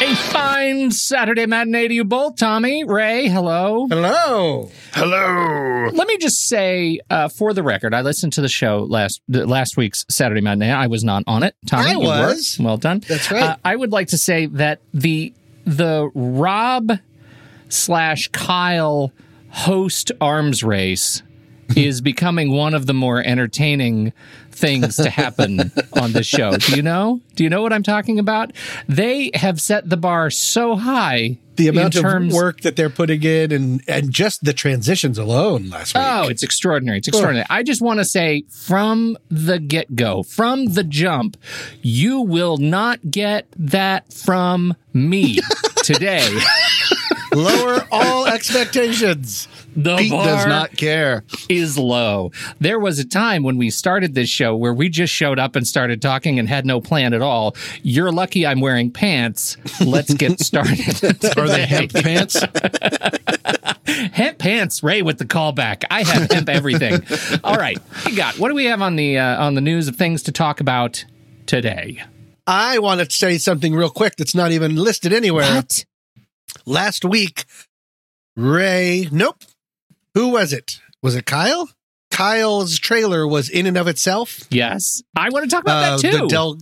A fine Saturday matinee to you both, Tommy, Ray, hello. Hello. Hello. Let me just say, uh, for the record, I listened to the show last the, last week's Saturday matinee. I was not on it. Tommy, I you was. were. Well done. That's right. Uh, I would like to say that the the Rob slash Kyle host arms race is becoming one of the more entertaining things to happen on this show. Do you know? Do you know what I'm talking about? They have set the bar so high. The amount of work that they're putting in and, and just the transitions alone last week. Oh, it's extraordinary. It's extraordinary. I just want to say from the get go, from the jump, you will not get that from me today. Lower all expectations. The Pete bar does not care. is low. There was a time when we started this show where we just showed up and started talking and had no plan at all. You're lucky I'm wearing pants. Let's get started. Are they hemp pants? hemp pants, Ray with the callback. I have hemp everything. All right, we got. What do we have on the uh, on the news of things to talk about today? I want to say something real quick that's not even listed anywhere. What? Last week, Ray, nope. Who was it? Was it Kyle? Kyle's trailer was in and of itself. Yes, I want to talk about Uh, that too. the Del,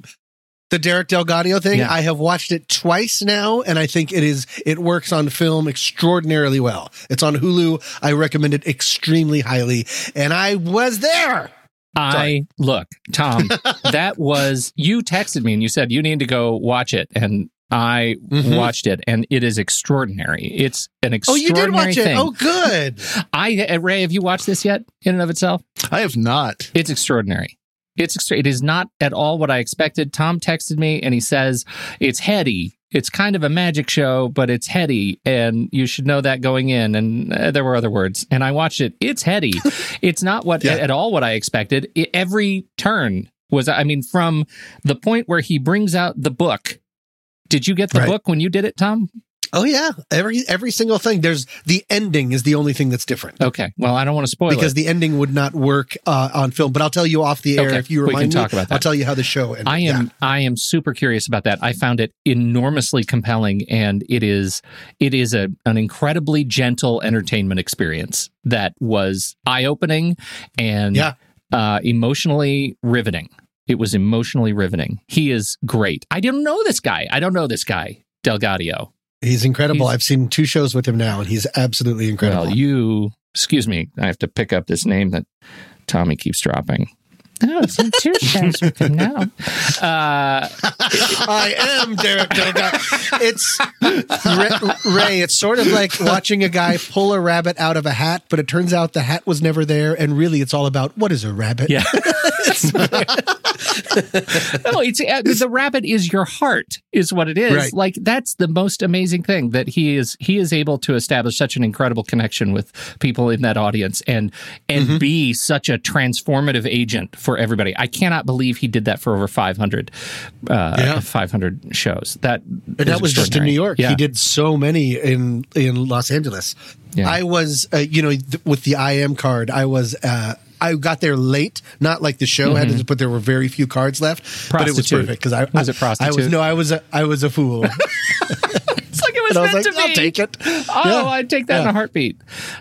the Derek DelGaudio thing. Yeah. I have watched it twice now, and I think it is it works on film extraordinarily well. It's on Hulu. I recommend it extremely highly, and I was there. I look, Tom. that was you texted me and you said you need to go watch it, and I Mhm. watched it, and it is extraordinary. It's an extraordinary Oh, you did watch it. thing. Oh, good. I uh, Ray, have you watched this yet? In and of itself, I have not. it's extraordinary. It's extra- it is not at all what I expected. Tom texted me and he says it's heady. It's kind of a magic show, but it's heady, and you should know that going in. And uh, there were other words, and I watched it. It's heady. it's not what Yeah. at all what I expected. It, every turn was. I mean, from the point where he brings out the book. Did you get the Right. book when you did it, Tom? Oh yeah, every every single thing. There's the ending is the only thing that's different Okay. Well, I don't want to spoil because it. the ending would not work uh, on film. But I'll tell you off the air Okay, if you we can remind me. talk about that. I'll tell you how the show ended. I am I am super curious about that. I found it enormously compelling and it is it is a an incredibly gentle entertainment experience that was eye-opening and Yeah. uh emotionally riveting. It was emotionally riveting. He is great. I don't know this guy. I don't know this guy, DelGaudio. He's incredible. He's- I've seen two shows with him now, and he's absolutely incredible. Well, you excuse me, I have to pick up this name that Tommy keeps dropping. Oh, it's in two shows with him now. Uh, I am Derek DelGaudio. It's Ray, Ray. It's sort of like watching a guy pull a rabbit out of a hat, but it turns out the hat was never there, and really, it's all about what is a rabbit. Yeah. no, it's uh, the rabbit is your heart, is what it is. Right. Like that's the most amazing thing that he is. He is able to establish such an incredible connection with people in that audience, and and Mm-hmm. be such a transformative agent for everybody. I cannot believe he did that for over five hundred, uh, Yeah. five hundred shows. That And that was just in New York. Yeah. He did so many in in Los Angeles. Yeah. I was, uh, you know, th- with the IM card, I was. Uh, I got there late, not like the show had, to, but there were very few cards left. But it was Mm-hmm. Prostitute. perfect because I Was it I, I prostitute? was no, I was a, I was a fool. It's like it was and I was meant like, to I'll be. take it. Oh, Yeah. I'd take that in a heartbeat.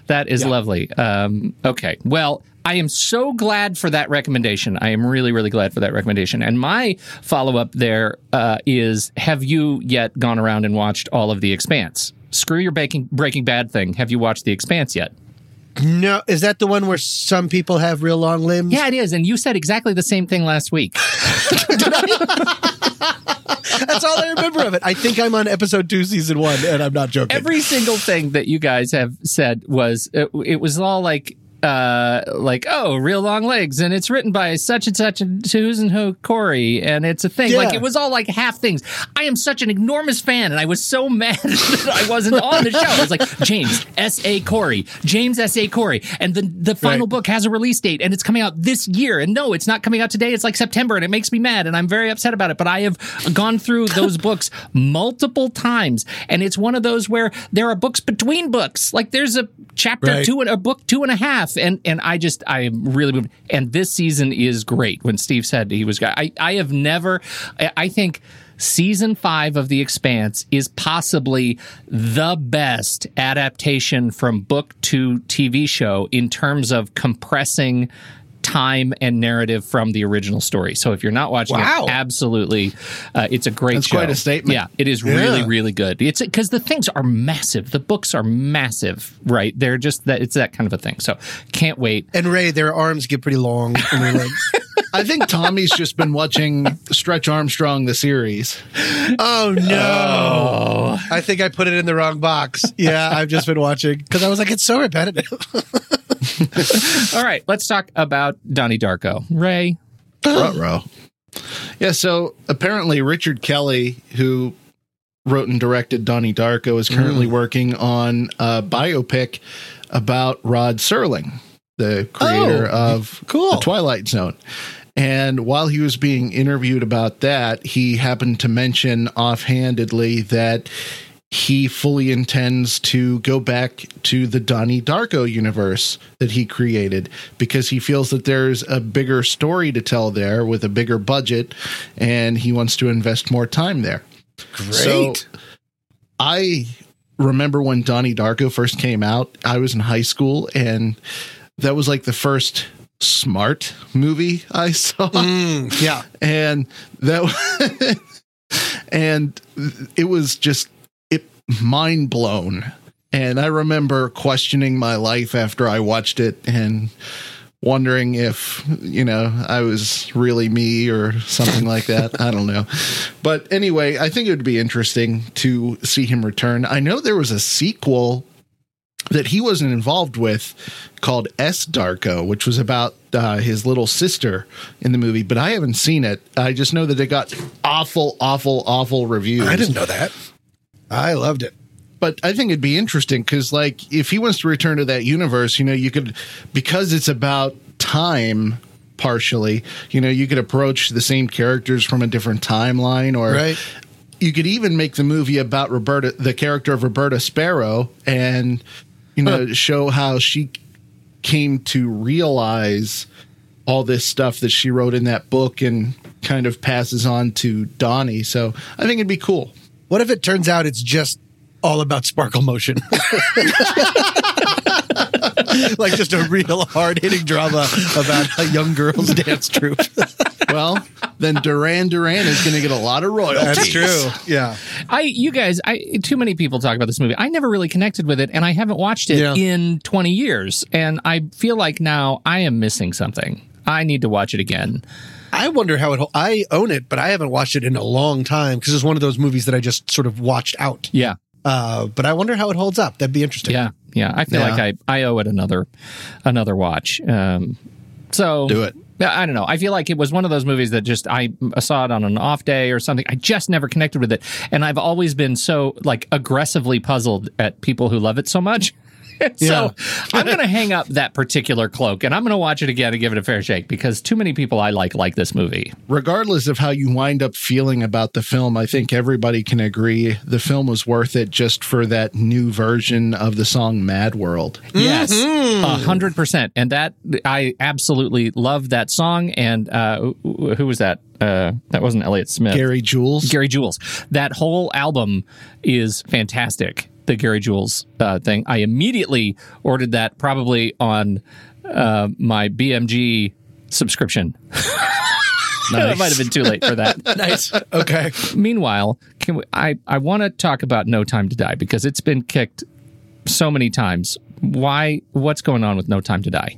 That is lovely. Um, okay. Well, I am so glad for that recommendation. I am really, really glad for that recommendation. And my follow up there uh, is Have you yet gone around and watched all of The Expanse? Screw your Breaking, Breaking Bad thing. Have you watched The Expanse yet? No, is that the one where some people have real long limbs? Yeah, it is. And you said exactly the same thing last week. That's all I remember of it. I think I'm on episode two, season one, and I'm not joking. Every single thing that you guys have said was it, it was all like uh like oh real long legs and it's written by such and such and who's and who Corey and it's a thing. Yeah. like it was all like half things. I am such an enormous fan and I was so mad that I wasn't on the show. I was like James S A Corey James S A Corey and the the final Right. book has a release date and it's coming out this year. And no it's not coming out today. It's like September and it makes me mad and I'm very upset about it. But I have gone through those books multiple times and it's one of those where there are books between books. Like there's a chapter Right. two and a book two and a half and and I just I really moved. And this season is great. When Steve said he was I I have never I think season five of The Expanse is possibly the best adaptation from book to TV show in terms of compressing time and narrative from the original story. So if you're not watching Wow. it, absolutely, uh, it's a great That's show. quite a statement. Yeah, it is really, Yeah. really good. It's because the things are massive. The books are massive, right? They're just that. It's that kind of a thing. So can't wait. and Ray, their arms get pretty long in their legs. I think Tommy's just been watching Stretch Armstrong the series. oh no! Oh. I think I put it in the wrong box. Yeah, I've just been watching because I was like, it's so repetitive. All right, let's talk about Donnie Darko. Ray, Ruh-roh. Yeah, so apparently Richard Kelly, who wrote and directed Donnie Darko, is currently mm. working on a biopic about Rod Serling, the creator Oh, of cool. The Twilight Zone. And while he was being interviewed about that, he happened to mention offhandedly that he fully intends to go back to the Donnie Darko universe that he created because he feels that there's a bigger story to tell there with a bigger budget and he wants to invest more time there. Great. I remember when Donnie Darko first came out, I was in high school and that was like the first smart movie I saw. Mm, yeah. and that and it was just it mind blown and i remember questioning my life after i watched it and wondering if you know i was really me or something like that i don't know but anyway i think it would be interesting to see him return i know there was a sequel that he wasn't involved with called S Darko, which was about uh, his little sister in the movie, but I haven't seen it. I just know that it got awful, awful, awful reviews. I didn't know that. I loved it. But I think it'd be interesting because, like, if he wants to return to that universe, you know, you could, because it's about time partially, you know, you could approach the same characters from a different timeline or. Right. You could even make the movie about Roberta, the character of Roberta Sparrow, and you know, show how she came to realize all this stuff that she wrote in that book and kind of passes on to Donnie. So I think it'd be cool. What if it turns out it's just all about sparkle motion? like just a real hard hitting drama about a young girl's dance troupe. Well, then Duran Duran is going to get a lot of royalties. That's true. Yeah. I, you guys, I too many people talk about this movie. I never really connected with it, and I haven't watched it Yeah. in twenty years, and I feel like now I am missing something. I need to watch it again. I wonder how it. I own it, but I haven't watched it in a long time because it's one of those movies that I just sort of watched out. Yeah, Uh, but I wonder how it holds up. That'd be interesting. yeah, yeah. I feel Yeah. like I, I owe it another another watch. Um, so Do it. Yeah, I don't know. I feel like it was one of those movies that just I saw it on an off day or something. I just never connected with it, and I've always been so like aggressively puzzled at people who love it so much. so I'm going to hang up that particular cloak, and I'm going to watch it again and give it a fair shake because too many people I like like this movie. Regardless of how you wind up feeling about the film, I think everybody can agree the film was worth it just for that new version of the song Mad World. Yes, a hundred percent, and that I absolutely love that song. And uh, who who was that? Uh, that wasn't Elliott Smith. Gary Jules. Gary Jules. That whole album is fantastic. The Gary Jules uh, thing. I immediately ordered that probably on uh, my BMG subscription. it might have been too late for that. Nice. Okay. Meanwhile, can we, I I want to talk about No Time to Die because it's been kicked so many times. Why? What's going on with No Time to Die?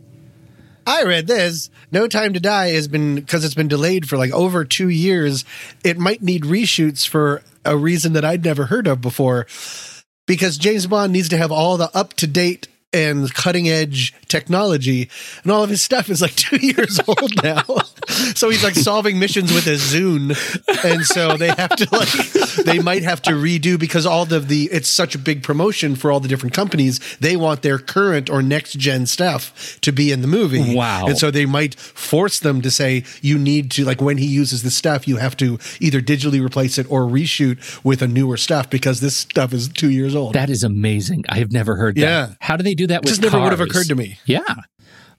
I read this. No Time to Die has been because it's been delayed for like over two years. It might need reshoots for a reason that I'd never heard of before. Because James Bond needs to have all the up to date and cutting edge technology, and all of his stuff is like two years old now. so he's like solving missions with a Zune, and so they have to like they might have to redo because all of the it's such a big promotion for all the different companies. They want their current or next gen stuff to be in the movie. Wow. And so they might force them to say you need to like when he uses the stuff, you have to either digitally replace it or reshoot with a newer stuff because this stuff is two years old. That is amazing. I have never heard that. Yeah. How do they do that with just never would have occurred to me. Yeah.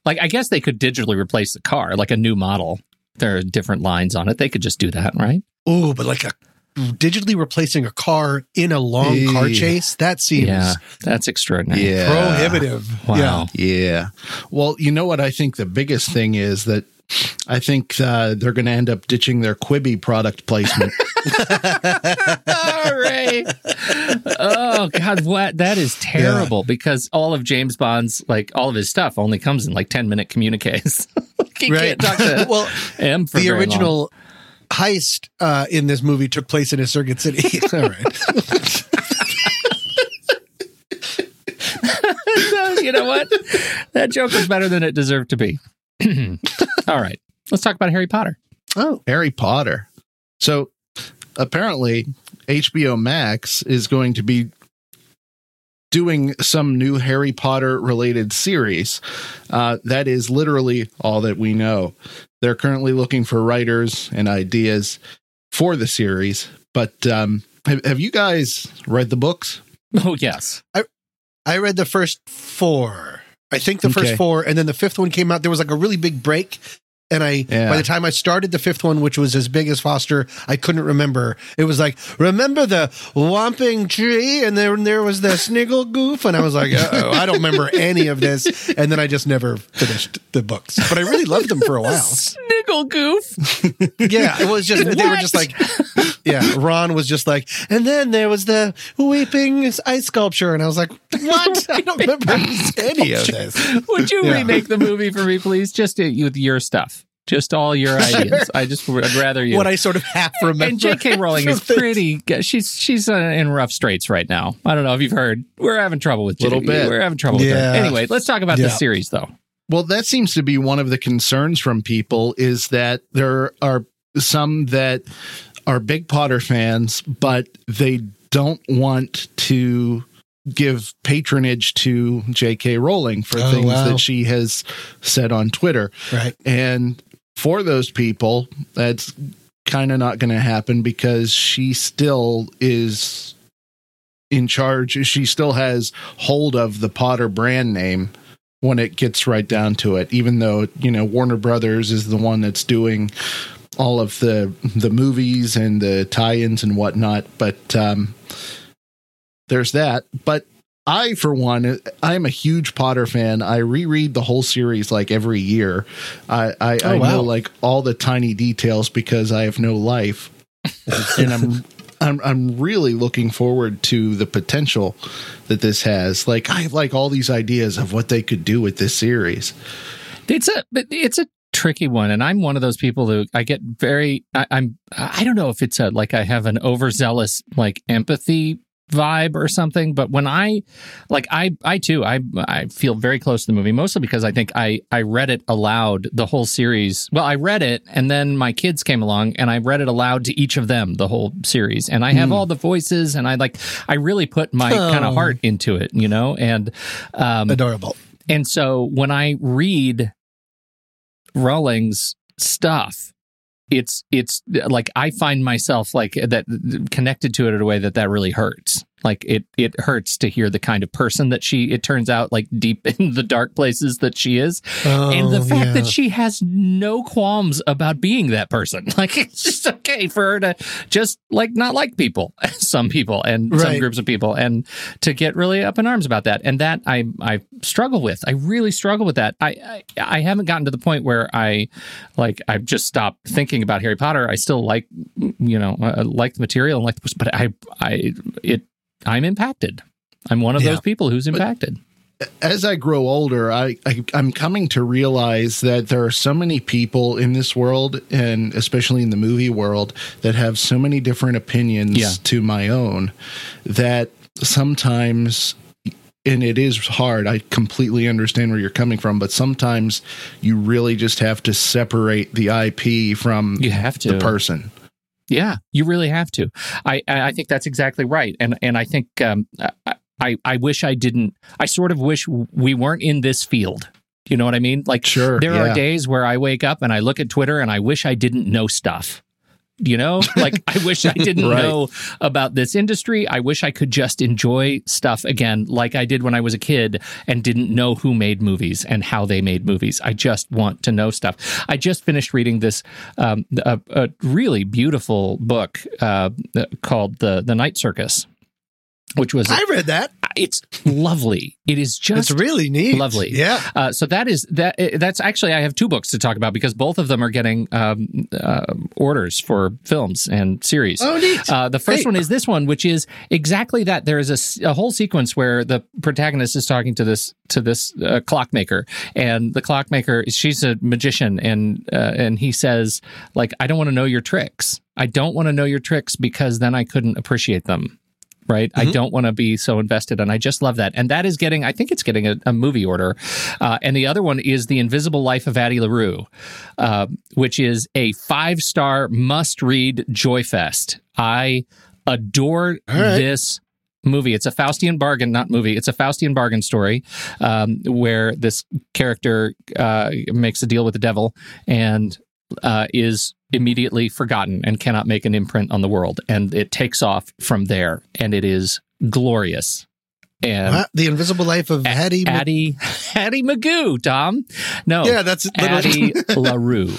Like, I guess they could digitally replace the car, like a new model. There are different lines on it. They could just do that, right? Oh, but like a digitally replacing a car in a long car chase, that seems Yeah. That's extraordinary. Yeah. prohibitive. Wow. Yeah. Yeah. Well, you know what I think the biggest thing is that I think uh, they're going to end up ditching their Quibi product placement. All right. Oh God, what that is terrible because all of James Bond's like all of his stuff only comes in like ten minute communiques. he Right. can't talk to well, M for the very long. Original heist uh, in this movie took place in a circuit city. All right. you know what? That joke was better than it deserved to be. all right, let's talk about Harry Potter. Oh, Harry Potter. So apparently, HBO Max is going to be doing some new Harry Potter related series. Uh, that is literally all that we know. They're currently looking for writers and ideas for the series. But um, have, have you guys read the books? Oh yes, I I read the first four. I think the Okay. first four, and then the fifth one came out. There was like a really big break And I, Yeah. by the time I started the fifth one, which was as big as Foster, I couldn't remember. It was like, remember the whomping tree? And then there was the sniggle goof. And I was like, oh, I don't remember any of this. And then I just never finished the books. But I really loved them for a while. Sniggle goof. Yeah, it was just they were just like yeah. Ron was just like, and then there was the weeping ice sculpture, and I was like, what? I don't remember any of this. Would you Yeah. remake the movie for me, please? Just uh, with your stuff, just all your ideas. I just would rather you. What I sort of half remember. and J.K. Rowling is pretty. She's she's uh, in rough straits right now. I don't know if you've heard. We're having trouble with Little J- bit. We're having trouble with Yeah. her. Anyway, let's talk about Yeah. the series though. Well, that seems to be one of the concerns from people is that there are some that are big Potter fans, but they don't want to give patronage to J.K. Rowling for Oh, things wow. that she has said on Twitter. Right. And for those people, that's kind of not going to happen because she still is in charge. She still has hold of the Potter brand name when it gets right down to it, even though, you know, Warner Brothers is the one that's doing all of the the movies and the tie-ins and whatnot. But um there's that. But I, for one, I'm a huge Potter fan. I reread the whole series like every year. I, I, Oh, I wow. know like all the tiny details because I have no life, and I'm I'm I'm really looking forward to the potential that this has. Like I have like all these ideas of what they could do with this series. It's a it's a tricky one, and I'm one of those people who I get very. I, I'm. I don't know if it's a like I have an overzealous like empathy vibe or something but when i like i i too i i feel very close to the movie mostly because i think i i read it aloud the whole series well i read it and then my kids came along and i read it aloud to each of them the whole series and i have all the voices and i like i really put my kind Oh. of heart into it you know and um Adorable. and so when I read Rowling's stuff, it's it's like I find myself like that connected to it in a way that that really hurts. Like it it hurts to hear the kind of person that she it turns out like deep in the dark places that she is. and the Oh, fact yeah. that she has no qualms about being that person. Like it's just okay for her to just like not like people, some people and some groups of people and to get really up in arms about that. And that I I struggle with. I really struggle with that. I I, I haven't gotten to the point where I like I've just stopped thinking about Harry Potter. I still like you know uh, like the material and like the but I I it I'm impacted. I'm one of Yeah. those people who's impacted. as I grow older, I, I I'm coming to realize that there are so many people in this world, and especially in the movie world, that have so many different opinions Yeah. to my own that sometimes. And it is hard. I completely understand where you're coming from, but sometimes you really just have to separate the IP from You have to. the person. Yeah, you really have to. I I think that's exactly right, and and I think um, I I I wish I didn't. I sort of wish we weren't in this field. You know what I mean? Like, Sure, there yeah. are days where I wake up and I look at Twitter and I wish I didn't know stuff. You know, like I wish I didn't Right. know about this industry. I wish I could just enjoy stuff again, like I did when I was a kid and didn't know who made movies and how they made movies. I just want to know stuff. I just finished reading this um, a, a really beautiful book uh, called the the Night Circus, which was I read that. It's lovely. It is just It's really neat. lovely. Yeah. uh, so that is that. That's actually I have two books to talk about because both of them are getting um, uh, orders for films and series. Oh, neat. Uh, the first Hey. one is this one, which is exactly that. There is a whole sequence where the protagonist is talking to this to this uh, clockmaker, and the clockmaker she's a magician, and uh, and he says like, I don't want to know your tricks. I don't want to know your tricks because then I couldn't appreciate them. Right. I don't want to be so invested. And I just love that. And that is getting, I think it's getting a, a movie order. Uh, and the other one is The Invisible Life of Addie LaRue, uh, which is a five star must read joy fest. I adore right. this movie. It's a Faustian bargain, not movie. It's a Faustian bargain story um, where this character uh, makes a deal with the devil and uh, is immediately forgotten and cannot make an imprint on the world. And it takes off from there, and it is glorious. and? The Invisible Life of Hattie. Addie Addie Magoo, Tom. No, Yeah, that's literally. LaRue.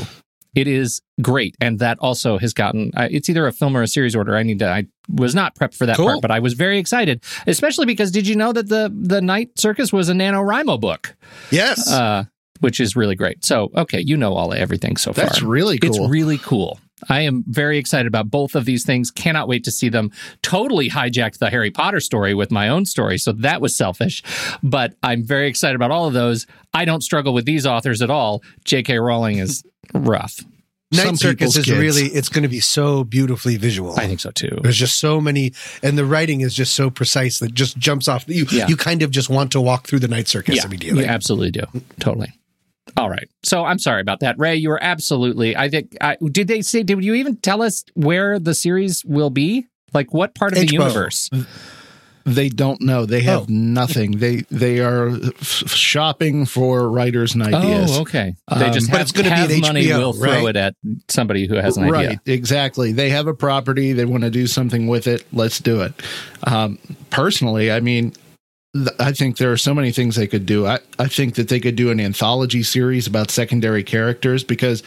It is great, and that also has gotten. Uh, it's either a film or a series order. I need to. I was not prepped for that Cool. part, but I was very excited, especially because did you know that the the Night Circus was a NaNoWriMo book, yes. uh, which is really great. So okay, you know all everything so far. That's really cool. It's really cool. I am very excited about both of these things. Cannot wait to see them. Totally hijacked the Harry Potter story with my own story, so that was selfish. But I'm very excited about all of those. I don't struggle with these authors at all. J.K. Rowling is rough. Night some Circus is kids. really, it's going to be so beautifully visual. I think so too. There's just so many, and the writing is just so precise that just jumps off. You, Yeah. you kind of just want to walk through the Night Circus yeah, immediately. you absolutely do. Totally. All right. So I'm sorry about that, Ray. You were absolutely. I think. I, did they say? Did you even tell us where the series will be? Like what part of the universe? They don't know. They have Oh. nothing. They they are f- shopping for writers and ideas. Oh, okay. They Um, just but have, it's gonna be have money. HBO, Will throw right? it at somebody who has an right, idea. exactly. They have a property. They want to do something with it. Let's do it. Um, personally, I mean, I think there are so many things they could do. I, I think that they could do an anthology series about secondary characters because,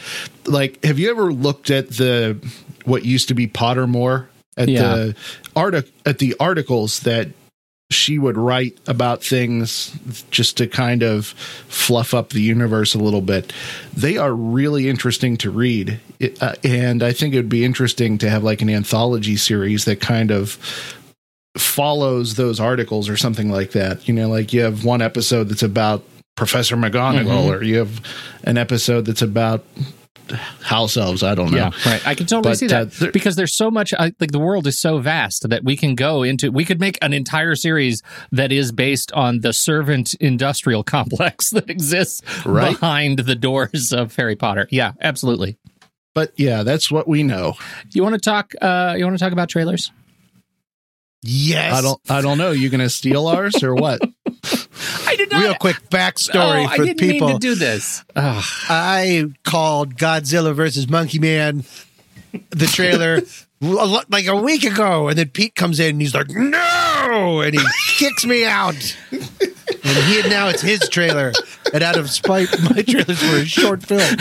like, have you ever looked at the what used to be Pottermore at Yeah. the artic- at the articles that she would write about things just to kind of fluff up the universe a little bit. They are really interesting to read. It, uh, and I think it would be interesting to have like an anthology series that kind of follows those articles or something like that. You know, like you have one episode that's about Professor McGonagall, Mhm. or you have an episode that's about house elves. I don't know. Yeah, right. I can totally But, see uh, that there- because there's so much. I, like the world is so vast that we can go into. We could make an entire series that is based on the servant industrial complex that exists Right. behind the doors of Harry Potter. Yeah, absolutely. But yeah, that's what we know. You want to talk? Uh, you want to talk about trailers? Yes. I don't. I don't know. You're gonna steal ours or what? I did not. Real quick backstory oh, I for didn't people. mean to do this. Ugh. I called Godzilla versus Monkey Man the trailer like a week ago, and then Pete comes in and he's like, "No!" and he kicks me out. And he now it's his trailer, and out of spite, my trailers were a short film.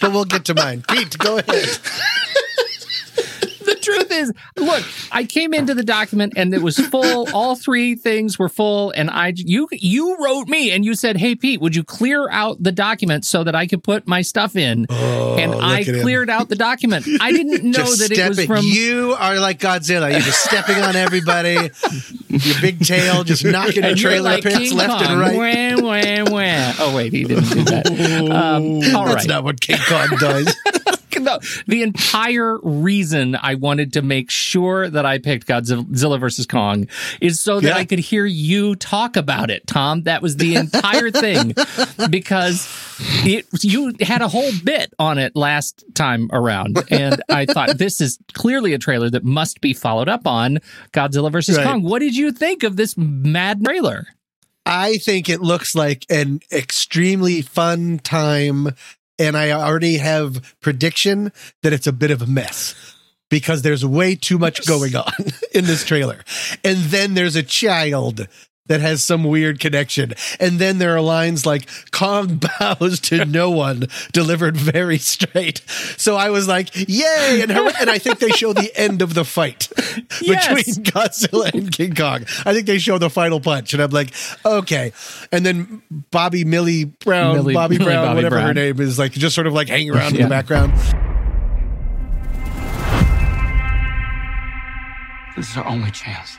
but we'll get to mine. Pete, go ahead. The is, look, I came into the document and it was full. All three things were full, and I you you wrote me and you said, "Hey Pete, would you clear out the document so that I could put my stuff in?" and I Oh, him. cleared out the document. I didn't know that it was from. you are like Godzilla. You're just stepping on everybody. Your big tail just knocking and you're trailer like pits King left Kong. and right. Wah, wah, wah. Oh wait, he didn't do that. Um, all That's right. not what King Kong does. No, the entire reason I wanted to make sure that I picked Godzilla versus Kong is so that Yeah. I could hear you talk about it, Tom. That was the entire thing because it, you had a whole bit on it last time around. And I thought this is clearly a trailer that must be followed up on Godzilla versus Right. Kong. What did you think of this mad trailer? I think it looks like an extremely fun time, and I already have prediction that it's a bit of a mess because there's way too much going on in this trailer. And then there's a child that has some weird connection. And then there are lines like Kong bows to no one delivered very straight. So I was like, yay. And, her, and I think they show the end of the fight Yes. between Godzilla and King Kong. I think they show the final punch. And I'm like, okay. And then Bobby Millie Brown, Millie- Bobby Millie Brown, Bobby whatever her name is, like just sort of like hanging around in the background. This is our only chance.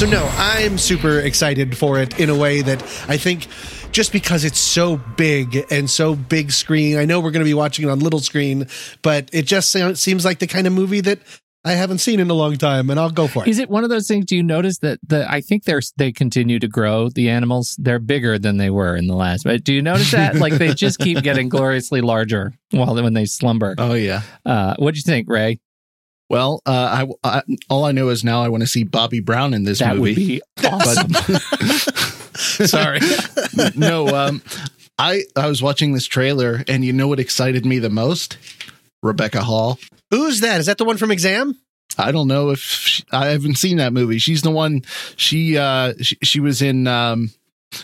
So no, I'm super excited for it in a way that I think just because it's so big and so big screen. I know we're going to be watching it on little screen, but it just sound- seems like the kind of movie that I haven't seen in a long time, and I'll go for it. Is it one of those things? Do you notice that the I think they're they continue to grow the animals? They're bigger than they were in the last. But do you notice that? like they just keep getting gloriously larger while when they slumber. Oh yeah. Uh, what do you think, Ray? Well, uh, I, I all I know is now I want to see Bobby Brown in this That movie. would be awesome. Sorry. no, um, I I was watching this trailer, and you know what excited me the most? Rebecca Hall. Who's that? Is that the one from Exam? I don't know if she, I haven't seen that movie. She's the one. She uh she, she was in. um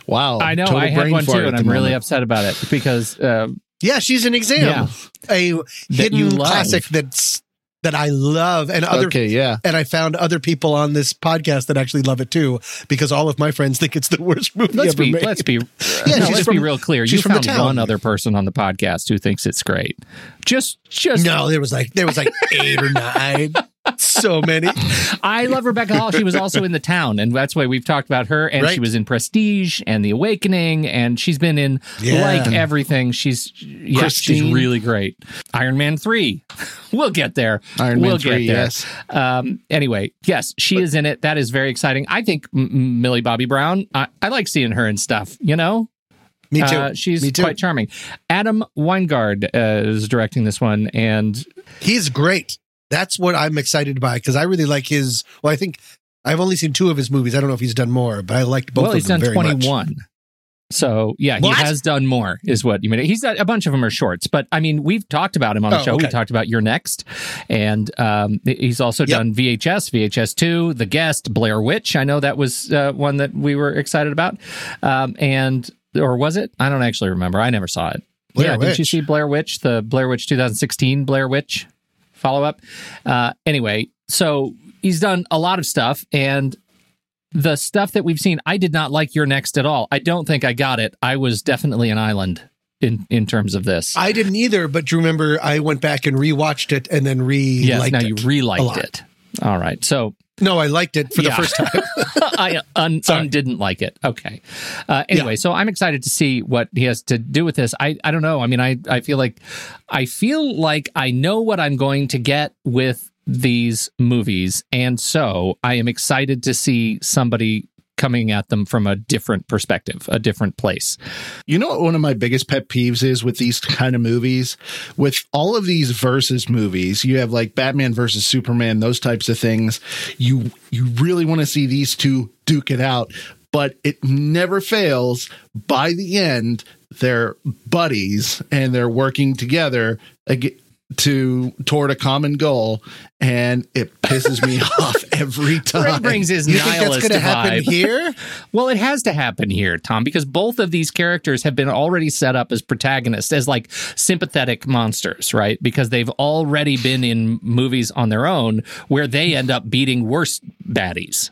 Wow, I know. I had one too, and I'm really upset about it because uh, Yeah, she's an Exam. Yeah. A hidden love. classic that's that I love, and other Okay, yeah. and I found other people on this podcast that actually love it too, because all of my friends think it's the worst movie let's ever be made. let's be uh, Yeah, no, let's be real clear. she's You from found one other person on the podcast who thinks it's great. Just just no, there was like there was like eight or nine, so many. I love Rebecca Hall. She was also in The Town, and that's why we've talked about her. And she was in Prestige and The Awakening, and she's been in Yeah. like everything. She's yeah, she's Christine. really great. Iron Man three, we'll get there. Iron Man we'll 3, get there. yes. Um, anyway, yes, she is in it. That is very exciting. I think M- Millie Bobby Brown. I, I like seeing her and stuff. You know, Me too. Uh, she's Me too. quite charming. Adam Wingard uh, is directing this one, and He's great. That's what I'm excited by because I really like his. Well, I think I've only seen two of his movies. I don't know if he's done more, but I liked both well, of he's them done very much. 21. So yeah, What? he has done more, is what you mean. He's a bunch of them are shorts, but I mean, we've talked about him on the Oh, show. We talked about You're Next, and um, he's also Yep. done VHS, VHS two, The Guest, Blair Witch. I know that was uh, one that we were excited about, um, and or was it? I don't actually remember. I never saw it. Blair yeah, did you see Blair Witch, the Blair Witch 2016 Blair Witch follow up? Uh, anyway, so he's done a lot of stuff, and the stuff that we've seen, I did not like You're Next at all. I don't think I got it. I was definitely an island in in terms of this. I didn't either, but do you remember I went back and rewatched it and then re yes, now it you re-liked it. All right, so No, I liked it for Yeah. the first time. I un, un didn't like it. Okay. Uh, anyway, so I'm excited to see what he has to do with this. I, I don't know. I mean, I, I feel like I feel like I know what I'm going to get with these movies, and so I am excited to see somebody coming at them from a different perspective, a different place. You know what one of my biggest pet peeves is with these kind of movies? With all of these versus movies, you have like Batman versus Superman, those types of things. You you really want to see these two duke it out, but it never fails. By the end, they're buddies and they're working together to toward a common goal, and it pisses me off every Ray time. brings his You think that's nihilist going to happen here? Well, it has to happen here, Tom, because both of these characters have been already set up as protagonists, as like sympathetic monsters, right? Because they've already been in movies on their own where they end up beating worse baddies.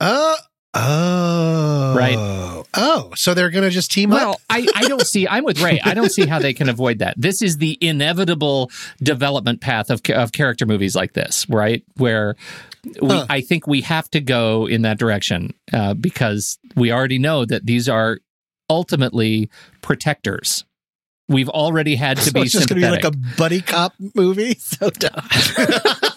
Uh, oh, Right. Oh, so they're going to just team up? Well, I, I don't see, I'm with Ray. I don't see how they can avoid that. This is the inevitable development path of, of character movies like this, right? Where we, Huh. I think we have to go in that direction uh, because we already know that these are ultimately protectors. We've already had to So be it's just going to be like a buddy cop movie. So dumb.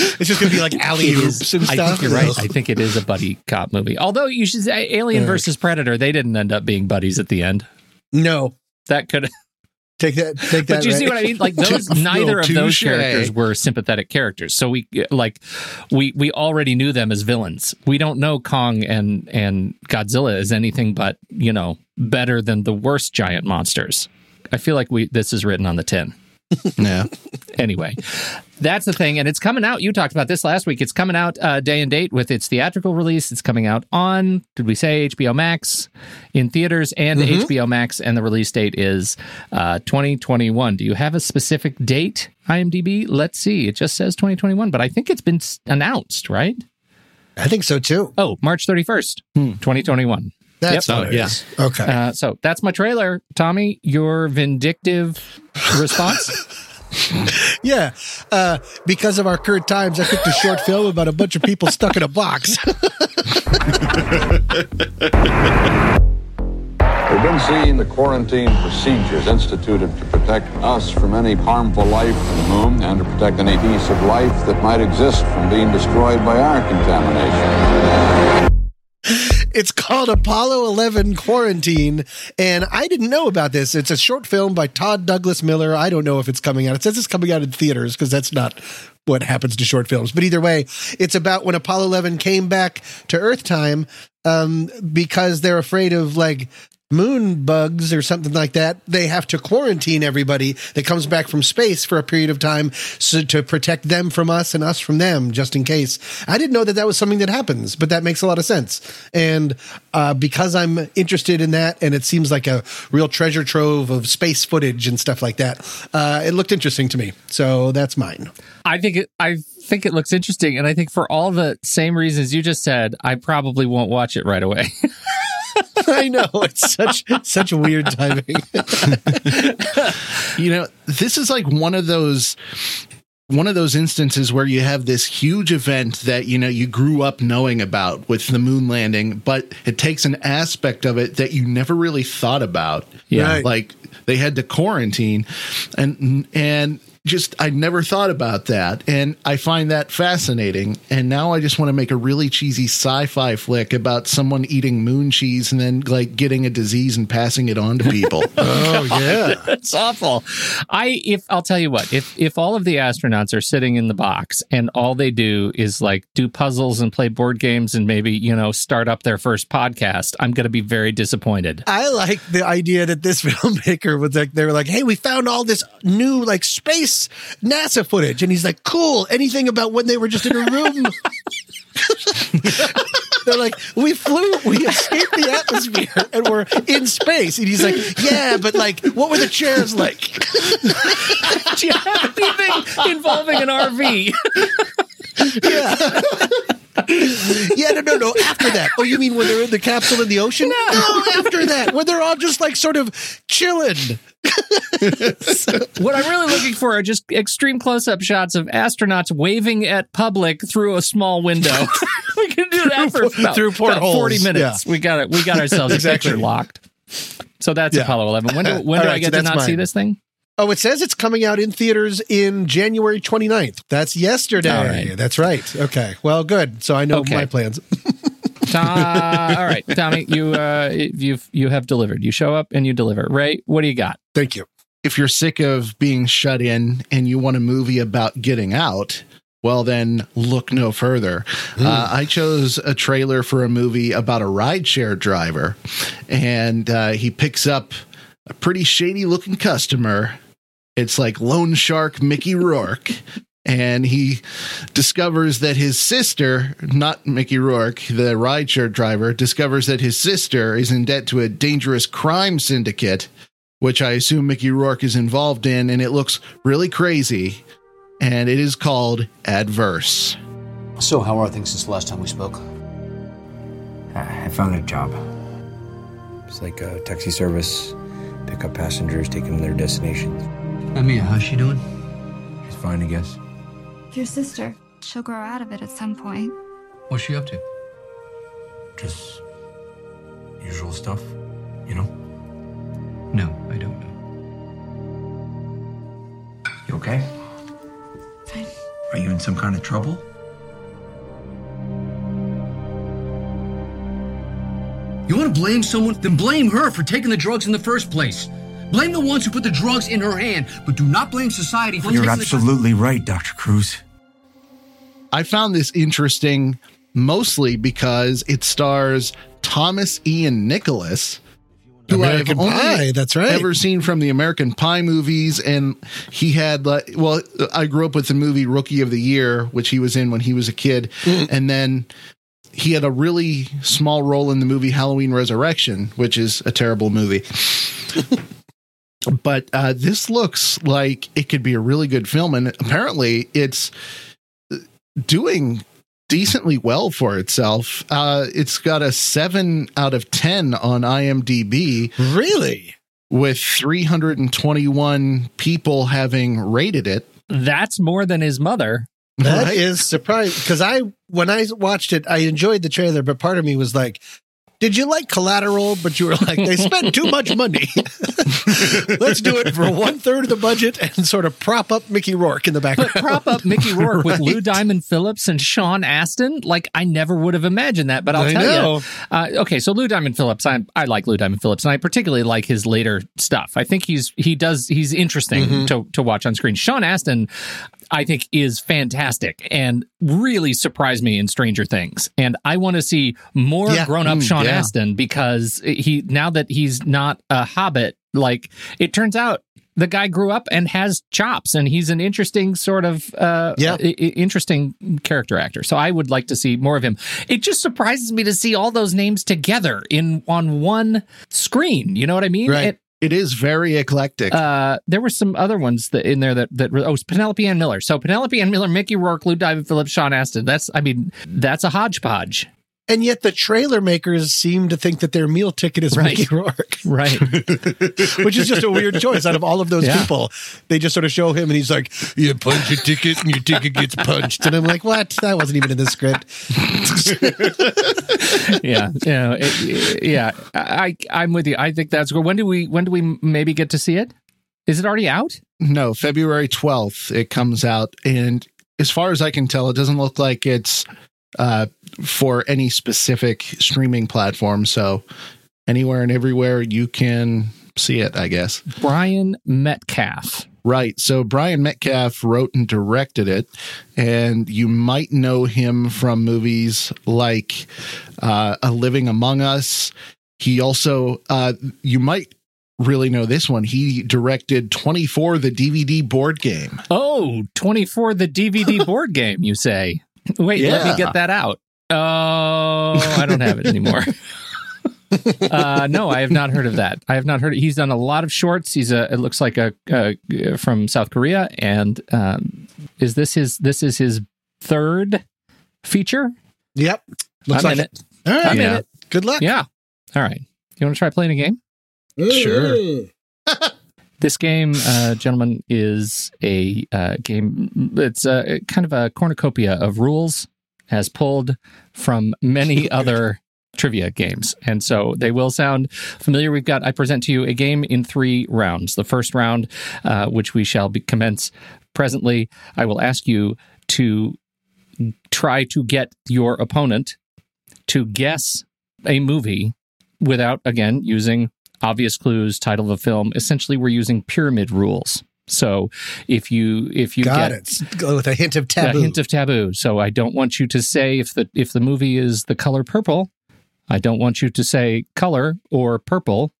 it's just going to be like alley It is- hoops and I think you're right. I think it is a buddy cop movie. Although you should say Alien Okay. versus Predator, they didn't end up being buddies at the end. no, That could take that. Take that. But you see what I mean? Like those, neither of those touche. characters were sympathetic characters. So we like we we already knew them as villains. We don't know Kong and and Godzilla as anything but you know better than the worst giant monsters. I feel like we this is written on the tin. Yeah. Anyway, that's the thing, and it's coming out. You talked about this last week. It's coming out uh, day and date with its theatrical release. It's coming out on, did we say HBO Max in theaters and HBO Max, and the release date is uh, 2021. Do you have a specific date, IMDb? Let's see. It just says 2021, but I think it's been announced, right? I think so too. Oh, March 31st, 2021. That's Yep. what it Oh, yeah. is. Okay. Uh, so that's my trailer. Tommy, your vindictive response? Yeah, uh, because of our current times, I picked a short film about a bunch of people stuck in a box. We've been seeing the quarantine procedures instituted to protect us from any harmful life from the moon and to protect any piece of life that might exist from being destroyed by our contamination. It's called Apollo 11 Quarantine, and I didn't know about this. It's a short film by Todd Douglas Miller. I don't know if it's coming out. It says it's coming out in theaters because that's not what happens to short films. But either way, it's about when Apollo 11 came back to Earth time um, because they're afraid of like moon bugs or something like that. They have to quarantine everybody that comes back from space for a period of time so to protect them from us and us from them, just in case. I didn't know that that was something that happens, but that makes a lot of sense. And uh, because I'm interested in that, and it seems like a real treasure trove of space footage and stuff like that, uh, it looked interesting to me. So that's mine. I think it. I think it looks interesting, and I think for all the same reasons you just said, I probably won't watch it right away. I know it's such such a weird timing. you know, this is like one of those one of those instances where you have this huge event that you know you grew up knowing about with the moon landing, but it takes an aspect of it that you never really thought about. Yeah. Right. like they had to quarantine, and and just I never thought about that, and I find that fascinating. And now I just want to make a really cheesy sci-fi flick about someone eating moon cheese and then like getting a disease and passing it on to people. oh yeah. That's awful. I if I'll tell you what, if if all of the astronauts are sitting in the box and all they do is like do puzzles and play board games and maybe, you know, start up their first podcast, I'm going to be very disappointed. I like the idea that this filmmaker was like, they were like, hey, we found all this new like space NASA footage. And he's like, cool. Anything about when they were just in a room? They're like, we flew, we escaped the atmosphere and we're in space. And he's like, yeah, but like, what were the chairs like? Do you have anything involving an RV? Yeah. yeah, no, no, no. After that. Oh, you mean when they're in the capsule in the ocean? No, after that, when they're all just like sort of chilling. What I'm really looking for are just extreme close-up shots of astronauts waving at public through a small window. we can do that for about, through about 40 minutes. We got it. We got ourselves Exactly. locked. So that's Yeah. Apollo 11. When do, when do right, I get so to not see this thing? Oh, it says it's coming out in theaters in January 29th. That's yesterday. All right. That's right. Okay. Well, good. So I know Okay. my plans. Uh, all right, Tommy, you uh, you've you have delivered. You show up and you deliver. Ray, what do you got? Thank you. if you're sick of being shut in and you want a movie about getting out, well, then look no further. Uh, I chose a trailer for a movie about a rideshare driver, and uh, he picks up a pretty shady looking customer. It's like Lone Shark Mickey Rourke. And he discovers that his sister, not Mickey Rourke, the rideshare driver, discovers that his sister is in debt to a dangerous crime syndicate which I assume Mickey Rourke is involved in, and it looks really crazy. And it is called Adverse. So, how are things since the last time we spoke? I found a job. It's like a taxi service, pick up passengers, take them to their destinations. Mia, how's she doing? She's fine, I guess. Your sister. She'll grow out of it at some point. What's she up to? Just usual stuff, you know? No, I don't know. You okay? Fine. Are you in some kind of trouble? You want to blame someone? Then blame her for taking the drugs in the first place. Blame the ones who put the drugs in her hand, but do not blame society for You're taking absolutely right, Dr. Cruz. I found this interesting mostly because it stars Thomas Ian Nicholas, who American I've only Pie, that's right. ever seen from the American Pie movies, and he had like, well, I grew up with the movie Rookie of the Year, which he was in when he was a kid, mm. and then he had a really small role in the movie Halloween Resurrection, which is a terrible movie. but uh, this looks like it could be a really good film, and apparently it's doing decently well for itself. Uh, it's got a seven out of ten on IMDb, Really? with 321 people having rated it. That's more than his mother. That Right? is surprising because I when I watched it, I enjoyed the trailer, but part of me was like, "Did you like Collateral?" But you were like, "They spent too much money. Let's do it for one third of the budget and sort of prop up Mickey Rourke in the background. But prop up Mickey Rourke with Lou Diamond Phillips and Sean Astin. Like I never would have imagined that, but I'll I tell know. you. Uh, okay, so Lou Diamond Phillips, I I like Lou Diamond Phillips, and I particularly like his later stuff. I think he's he does he's interesting Mm-hmm. to to watch on screen. Sean Astin, I think, is fantastic and really surprised me in Stranger Things, and I want to see more Yeah. grown up Mm, Sean yeah. Astin because he now that he's not a hobbit, like it turns out the guy grew up and has chops and he's an interesting sort of uh Yeah. i- interesting character actor so i would like to see more of him it just surprises me to see all those names together in on one screen you know what i mean Right. It- is very eclectic. uh, there were some other ones that in there that that oh, Penelope Ann Miller. So Penelope Ann Miller, Mickey Rourke, Lou Diamond Phillips, Sean Astin. That's I mean that's a hodgepodge, and yet the trailer makers seem to think that their meal ticket is Right. Mickey Rourke, right? which is just a weird choice. Out of all of those Yeah. people, they just sort of show him, and he's like, "You punch your ticket, and your ticket gets punched." And I'm like, "What? That wasn't even in the script." yeah, yeah, it- yeah. I I'm with you. I think that's good. When do we when do we maybe get to see it? Is it already out? no, February 12th it comes out and as far as I can tell it doesn't look like it's uh for any specific streaming platform so anywhere and everywhere you can see it, I guess. Brian Metcalf. Right. So Brian Metcalf wrote and directed it, and you might know him from movies like uh, A Living Among Us. He also, uh, you might really know this one. He directed 24, the DVD board game. Oh, 24 the DVD board game, you say. Wait, let me get that out. Oh, I don't have it anymore. uh, no, I have not heard of that. I have not heard. It. He's done a lot of shorts. He's a. It looks like a, uh from South Korea, and um, is this his? This is his third feature. Yep, looks I'm like in it. it. All right, I'm in it. good luck. Yeah. All right. You want to try playing a game? Sure. This game, uh, gentlemen, is a uh, game. It's a kind of a cornucopia of rules, as pulled from many other trivia games, and so they will sound familiar. We've got. I present to you a game in three rounds. The first round, uh, which we shall be commence presently, I will ask you to try to get your opponent to guess a movie without again using obvious clues title of a film essentially we're using pyramid rules so if you if you Got get it. Go with a hint of taboo. a hint of taboo so i don't want you to say if the if the movie is the color purple i don't want you to say color or purple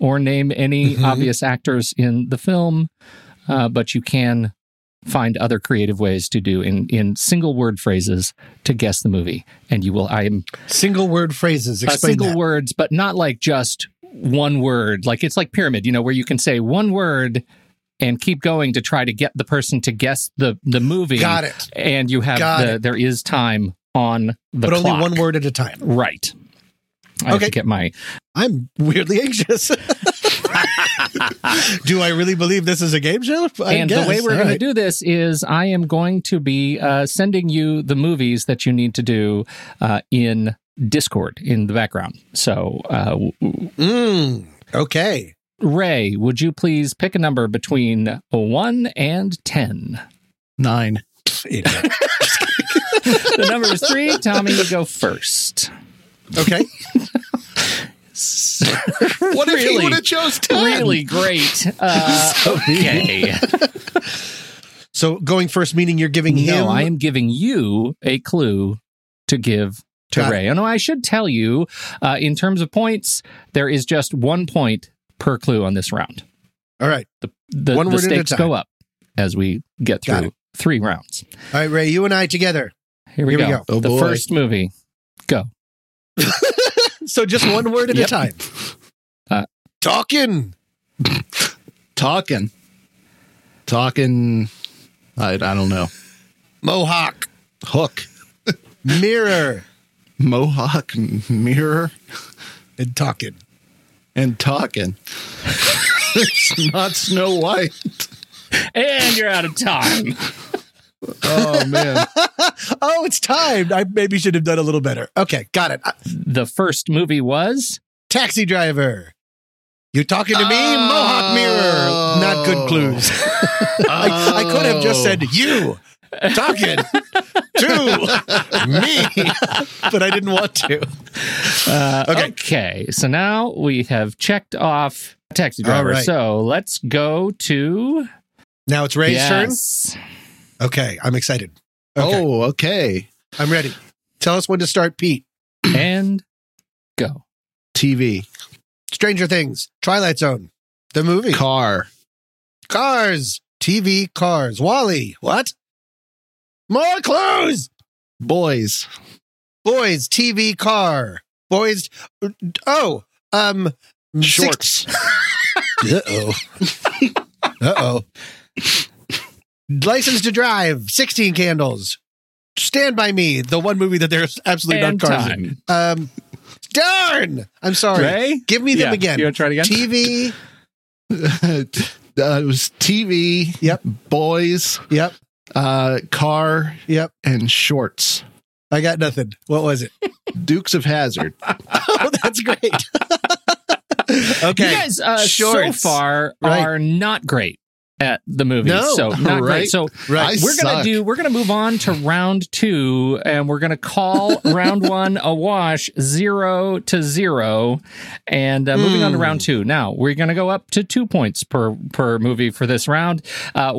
or name any Mhm. obvious actors in the film uh, but you can find other creative ways to do in in single word phrases to guess the movie and you will i am Single word phrases. uh, Explain single that. words, but not like just one word. Like it's like pyramid, you know, where you can say one word and keep going to try to get the person to guess the the movie. Got it. And you have Got the it. there is time on the but only one word at a time. Right. I Okay. get my I'm weirdly anxious. do I really believe this is a game show? I and guess. the way we're going right. to do this is I am going to be uh, sending you the movies that you need to do uh, in Discord in the background. So, uh, w- w- Mm, okay. Ray, would you please pick a number between 1 and 10? Nine. The number is 3. Tommy, you go first. Okay. What if he would have chose 10? Really great. Uh, okay. So going first meaning you're giving him. No, I am giving you a clue to give to Got. Ray. Oh, no, I should tell you, uh, in terms of points, there is just one point per clue on this round. All right. The, the, One the word at a stakes go up as we get through three rounds. All right, Ray, you and I together. Here we Here we go. go. Oh, the boy. first movie. Go. So just one word at Yep. a time. Uh, Talking. Talking. Talking. I, I don't know. Mohawk. Hook. Mirror. Mohawk mirror. And talking. and talking. it's not Snow White. And you're out of time. Oh man. oh, it's time. I maybe should have done a little better. Okay, got it. The first movie was Taxi driver. You talking to me? Mohawk mirror. Not good oh. clues. I, I could have just said you talking to me, but I didn't want to. Uh, Okay. okay. So now we have checked off Taxi Driver. right. So let's go to Now it's Ray's yes. turn. Okay, I'm excited. Okay, Oh, okay. I'm ready. Tell us when to start, Pete. and go. TV, Stranger Things, Twilight Zone, the movie, car, Cars, TV, Cars, WALL-E. What? More clues. boys, Boys, TV, car. Boys. Oh, um, shorts, Uh oh. uh oh. License to drive, 16 candles. Stand by me, the one movie that there's absolutely And not cars in. Um, darn! I'm sorry. Ray? Give me them Yeah, again. you wanna try it again? TV. uh, it was TV, Yep. boys, Yep. Uh, car, Yep. and shorts. I got nothing. What was it? Dukes of Hazzard. oh, that's great. okay. You guys uh, so Shorts. far Right. are not great at the movie. No. so not Right. great. So Right. We're gonna do we're gonna move on to round two and we're gonna call round one a wash zero to zero and uh, moving on to Hmm. round two now we're gonna go up to two points per per movie for this round uh,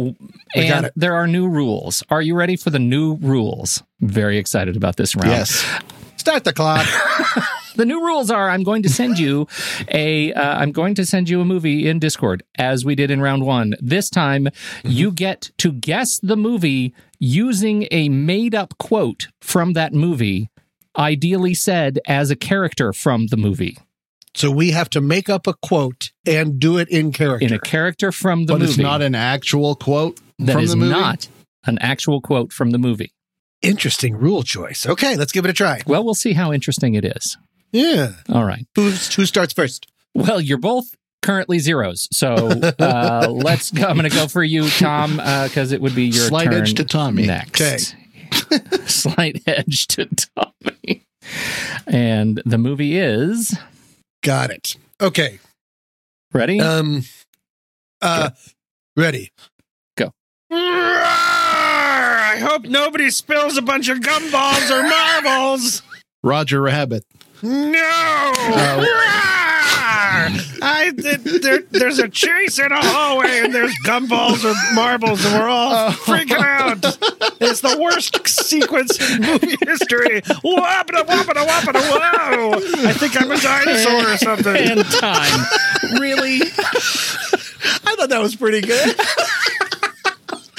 and there are new rules are you ready for the new rules very excited about this round Yes. Start the clock. the new rules are I'm going to send you a uh, I'm going to send you a movie in Discord as we did in round 1. This time you get to guess the movie using a made up quote from that movie ideally said as a character from the movie. so we have to make up a quote and do it in character. In a character from the but movie. it's not an actual quote that from is the movie. not an actual quote from the movie. Interesting rule choice. Okay, let's give it a try. Well, we'll see how interesting it is. Yeah. All right. Who's, who starts first? Well, you're both currently zeros. So uh, let's go. I'm going to go for you, Tom, because it would be your Slight turn edge to Tommy. next. Slight edge to Tommy. And the movie is Got it. Okay. ready. Um. Uh. Ready. Go. I hope nobody spills a bunch of gumballs or marbles. Roger Rabbit. No. Uh, ah! I there, there's a chase in a hallway and there's gumballs or marbles and we're all oh. freaking out. It's the worst sequence in movie history. Whoppity whoppity whoppity whoa! I think I'm a dinosaur or something. and time. really? I thought that was pretty good.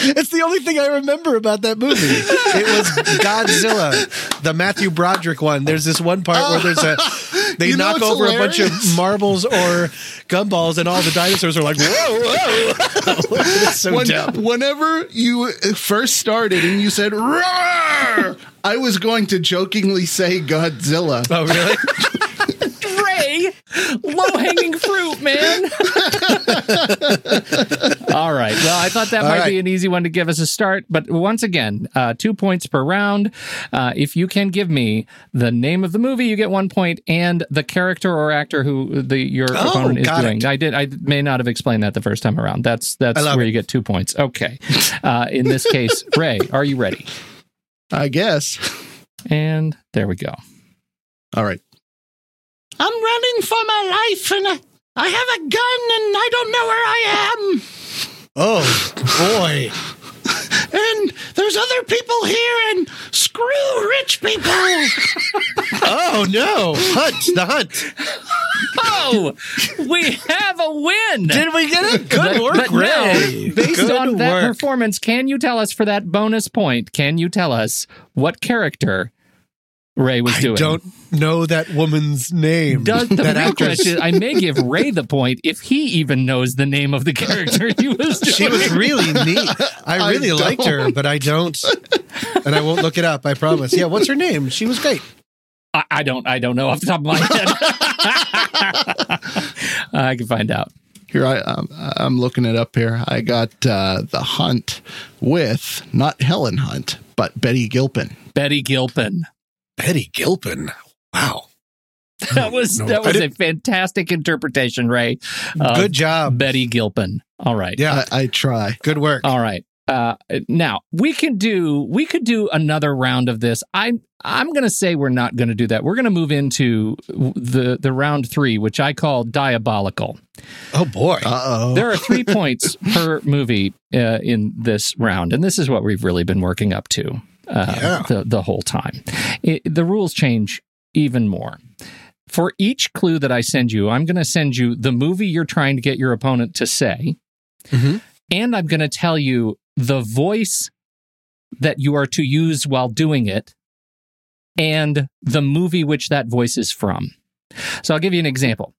It's the only thing I remember about that movie. It was Godzilla, the Matthew Broderick one. There's this one part where there's a they You know knock what's over a bunch of marbles or gumballs, and all the dinosaurs are like, "Whoa, whoa!" it's so When- dumb. whenever you first started and you said "Roar," I was going to jokingly say Godzilla. Oh, really? Ray, low hanging fruit, man. All right. Well, I thought that All might right. be an easy one to give us a start. But once again, uh, two points per round. Uh, if you can give me the name of the movie, you get one point, and the character or actor who the your Oh, opponent is doing. it. I did. I may not have explained that the first time around. That's that's where it. you get two points. Okay. Uh, in this case, Ray, are you ready? I guess. And there we go. All right. I'm running for my life and I, I have a gun and I don't know where I am. Oh boy! And there's other people here and screw rich people. Oh no! Hunt the hunt. Oh, we have a win. Did we get it? Good But- work, but now, Ray. based Good on that work. performance, can you tell us for that bonus point? Can you tell us what character Ray was I doing? don't know that woman's name. Does the that real actress. question? I may give Ray the point if he even knows the name of the character he was doing. She was really neat. I I really liked her, but I don't, and I won't look it up. I promise. Yeah, what's her name? She was great. I, I don't. I don't know off the top of my head. I can find out. Here I um, I'm looking it up here. I got uh, the Hunt with not Helen Hunt, but Betty Gilpin. Betty Gilpin. Betty Gilpin. Wow. That was No, that was a fantastic interpretation, Ray. of Good job. Betty Gilpin. All right. Yeah. I, I try. Good work. All right. Uh, now we can do we could do another round of this. I'm I'm going to say we're not going to do that. We're going to move into the the round three, which I call diabolical. Oh boy. Uh oh. There are three points per movie uh, in this round, and this is what we've really been working up to uh, Yeah. the the whole time. It, the rules change even more. For each clue that I send you, I'm going to send you the movie you're trying to get your opponent to say, Mhm. and I'm going to tell you the voice that you are to use while doing it, and the movie which that voice is from. So I'll give you an example.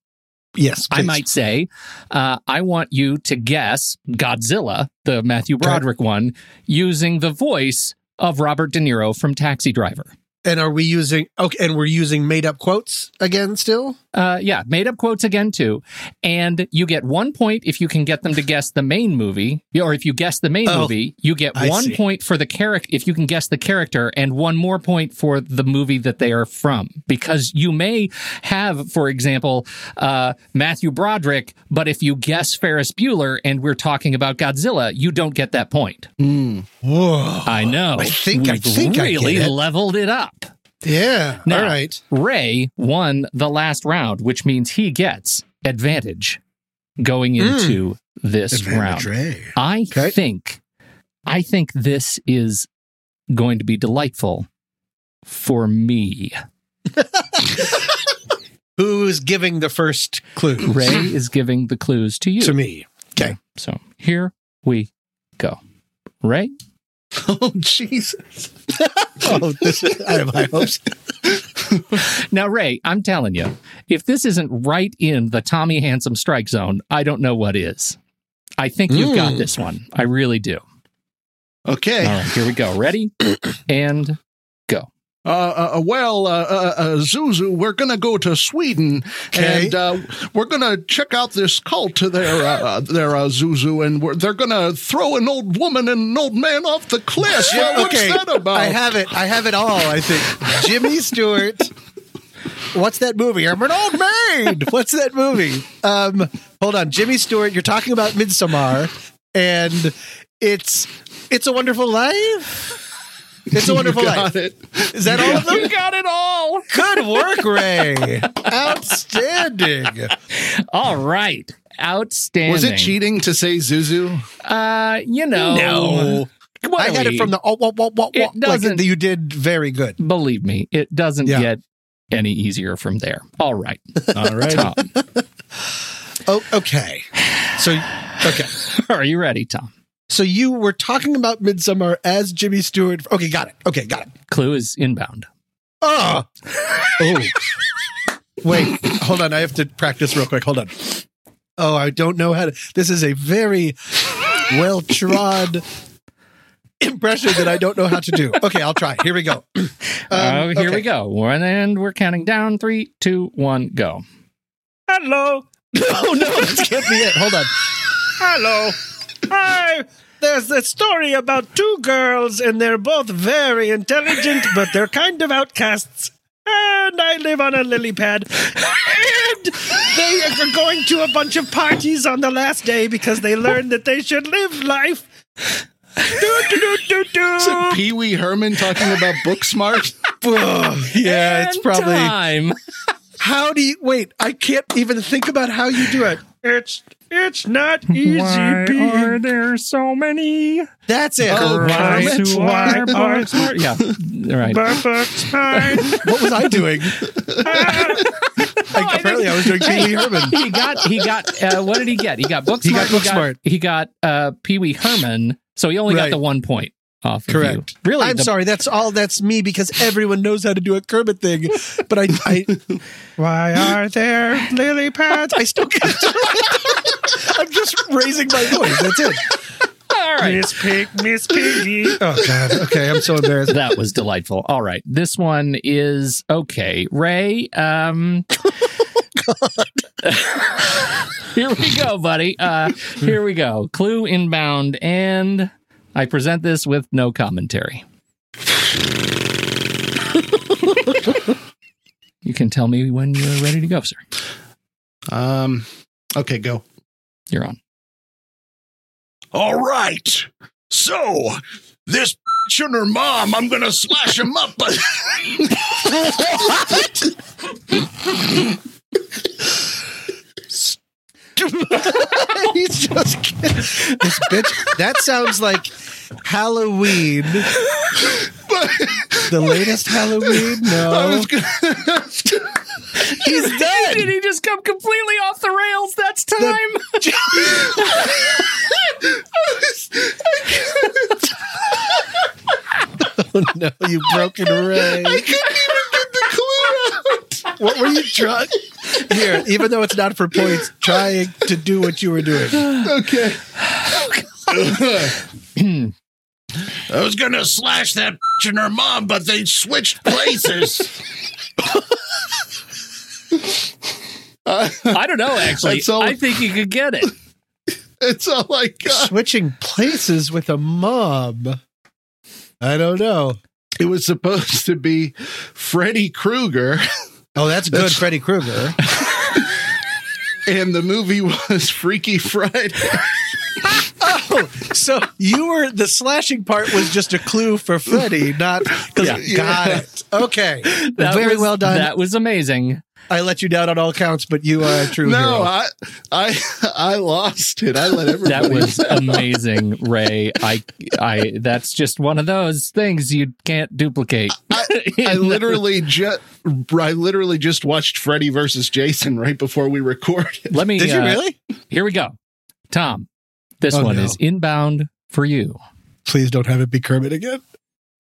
Yes. I might say, uh, I want you to guess Godzilla, the Matthew Broderick one, using the voice of Robert De Niro from Taxi Driver. And are we using okay? And we're using made up quotes again still? Uh, yeah, made up quotes again too, and you get one point if you can get them to guess the main movie, or if you guess the main Oh, movie, you get I one see. point for the character if you can guess the character, and one more point for the movie that they are from. Because you may have, for example, uh, Matthew Broderick, but if you guess Ferris Bueller and we're talking about Godzilla, you don't get that point. Whoa. I know. I think I We've think I really get it. leveled it up. Yeah. Now, All right. Ray won the last round, which means he gets advantage going into this Hmm. Advantage round. Ray. I Okay. think I think this is going to be delightful for me. Who's giving the first clue? Ray is giving the clues to you. To me. Okay. So here we go. Ray, Oh Jesus. Oh, this is, high hopes. now Ray, I'm telling you, if this isn't right in the Tommy Handsome strike zone, I don't know what is. I think you've got Mm. this one. I really do. Okay. All right, here we go. Ready and. Uh, uh, well, uh, uh, uh, Zuzu, we're going to go to Sweden Okay. and uh, we're going to check out this cult to their, uh, their uh, Zuzu, and we're, they're going to throw an old woman and an old man off the cliff. Well, what's okay. that about? I have it. I have it all. I think Jimmy Stewart. What's that movie? I'm an old maid. What's that movie? Um, hold on, Jimmy Stewart. You're talking about Midsommar, and it's it's a Wonderful Life. It's a Wonderful You Life. got it. Is that all of them? You got it all. Good work, Ray. Outstanding. All right. Outstanding. Was it cheating to say Zuzu? Uh, you know. No. What I are had it from the oh, wah, wah, wah, It doesn't- you did very good. Believe me, it doesn't Yeah. get any easier from there. All right. All right. Tom. Oh, okay. So, okay. Are you ready, Tom? So you were talking about Midsommar as Jimmy Stewart. Okay, got it. Okay, got it. Clue is inbound. Oh, oh. Wait, hold on. I have to practice real quick. Hold on. Oh, I don't know how to. This is a very well trod impression that I don't know how to do. Okay, I'll try. Here we go. Um, oh, here okay. we go. One and we're counting down. Three, two, one, go. Hello. Oh no, this can't be it. Hold on. Hello. Hi. There's this story about two girls, and they're both very intelligent, but they're kind of outcasts. And I live on a lily pad. And they are going to a bunch of parties on the last day because they learned that they should live life. Do, do, do, do, do. Is it Pee Wee Herman talking about Booksmart? yeah, it's probably. time. How do you wait? I can't even think about how you do it. It's it's not easy Why being. are there so many That's it. Oh, guys who Why are are- smart? Yeah, right. Perfect time. what was I doing? Like, apparently, I was doing Pee Wee Herman. he got he got uh, what did he get? He got book He got Booksmart. He got uh, Pee Wee Herman. So he only Right. got the one point off. of Correct. you. Really? I'm the- sorry. That's all. That's me because everyone knows how to do a Kermit thing. But I, I why are there lily pads? I still can't. do it. I'm just raising my voice. That's it. All right. Miss Pig, Miss Piggy. Oh God. Okay, I'm so embarrassed. That was delightful. All right. This one is okay. Ray, um Here we go, buddy. Uh, here we go. Clue inbound, and I present this with no commentary. you can tell me when you're ready to go, sir. Um. Okay, go. You're on. All right. So, this bitch and her mom, I'm going to slash him up. But He's just kidding. This bitch. That sounds like Halloween. the latest Halloween? No. I was gonna, He's dead. Did he just come completely off the rails? That's time. oh no, you broken Ray. I couldn't even get the clue out. What were you trying? Here, even though it's not for points, trying to do what you were doing. Okay. I was going to slash that bitch and her mom, but they switched places. I don't know, actually. All- I think you could get it. It's all I got. Switching places with a mom. I don't know. It was supposed to be Freddy Krueger, Oh, that's good, That's- Freddy Krueger. and the movie was Freaky Friday. Oh, so you were the slashing part was just a clue for Freddy, not because Yeah. got it. Okay, That very was- well done. That was amazing. I let you down on all counts, but you are a true No, hero. I, I, I lost it. I let everybody. That was amazing, Ray. I, I. That's just one of those things you can't duplicate. I literally just, I literally just watched Freddy versus Jason right before we recorded. Let me. Did uh, you really? Here we go. Tom, this oh, one no. is inbound for you. Please don't have it be Kermit again.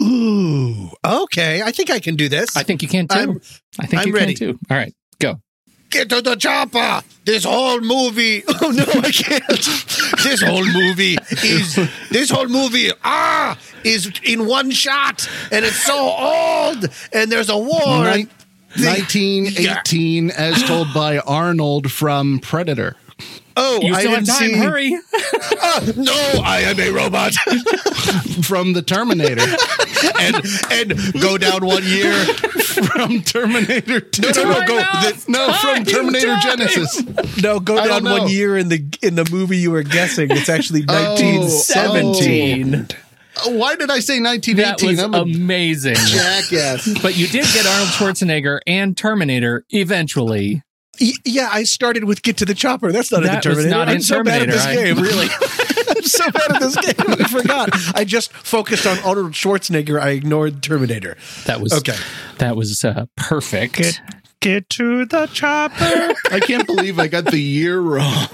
Ooh, okay. I think I can do this. I think you can too. I'm, i think I'm you ready. can too. All right, go. Get to the chopper. This whole movie. Oh no, I can't. this whole movie is this whole movie ah is in one shot, and it's so old, and there's a war. 1918, yeah. as told by Arnold from Predator. Oh, you still I have time. Seen... Hurry! Ah, no, I am a robot from the Terminator, and and go down one year from Terminator. Two. No, no, no, go, the, no from Terminator. Genisys. No, go down one year in the in the movie you were guessing. It's actually 1917. Oh, oh. Why did I say 1918? That 1918? was I'm amazing. jackass. But you did get Arnold Schwarzenegger and Terminator eventually. Y- Yeah, I started with Get to the Chopper. That's not in the Terminator. not I'm in so bad at Terminator. this I game. really- I'm so bad at this game. I forgot. I just focused on Arnold Schwarzenegger. I ignored Terminator. That was Okay. That was uh, perfect. Get to the chopper. I can't believe I got the year wrong.